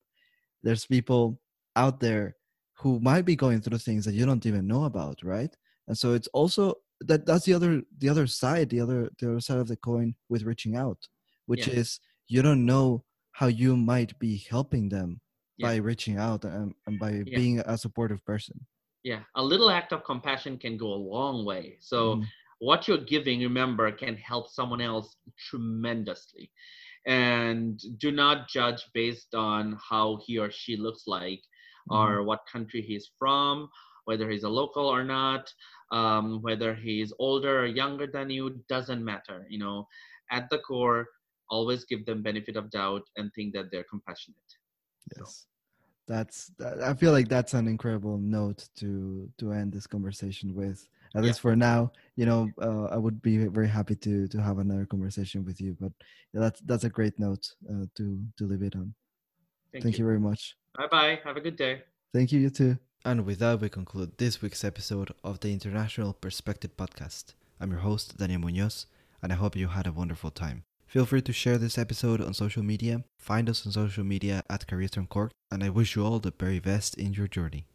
there's people out there who might be going through things that you don't even know about, right? And so it's also that that's the other the other side, the other the other side of the coin with reaching out, which Yeah. is you don't know how you might be helping them Yeah. by reaching out and, and by Yeah. being a supportive person. Yeah, a little act of compassion can go a long way. So, Mhm. what you're giving, remember, can help someone else tremendously. And do not judge based on how he or she looks like Mm-hmm. or what country he's from, whether he's a local or not, um, whether he's older or younger than you, doesn't matter. You know, at the core, always give them benefit of doubt and think that they're compassionate. Yes, that's. That, I feel like that's an incredible note to to end this conversation with. At Yeah. least for now, you know, uh, I would be very happy to to have another conversation with you. But yeah, that's that's a great note uh, to to leave it on. Thank, Thank you very much. Bye bye. Have a good day. Thank you. You too. And with that, we conclude this week's episode of the International Perspective Podcast. I'm your host, Daniel Munoz, and I hope you had a wonderful time. Feel free to share this episode on social media. Find us on social media at Careers Cork, and I wish you all the very best in your journey.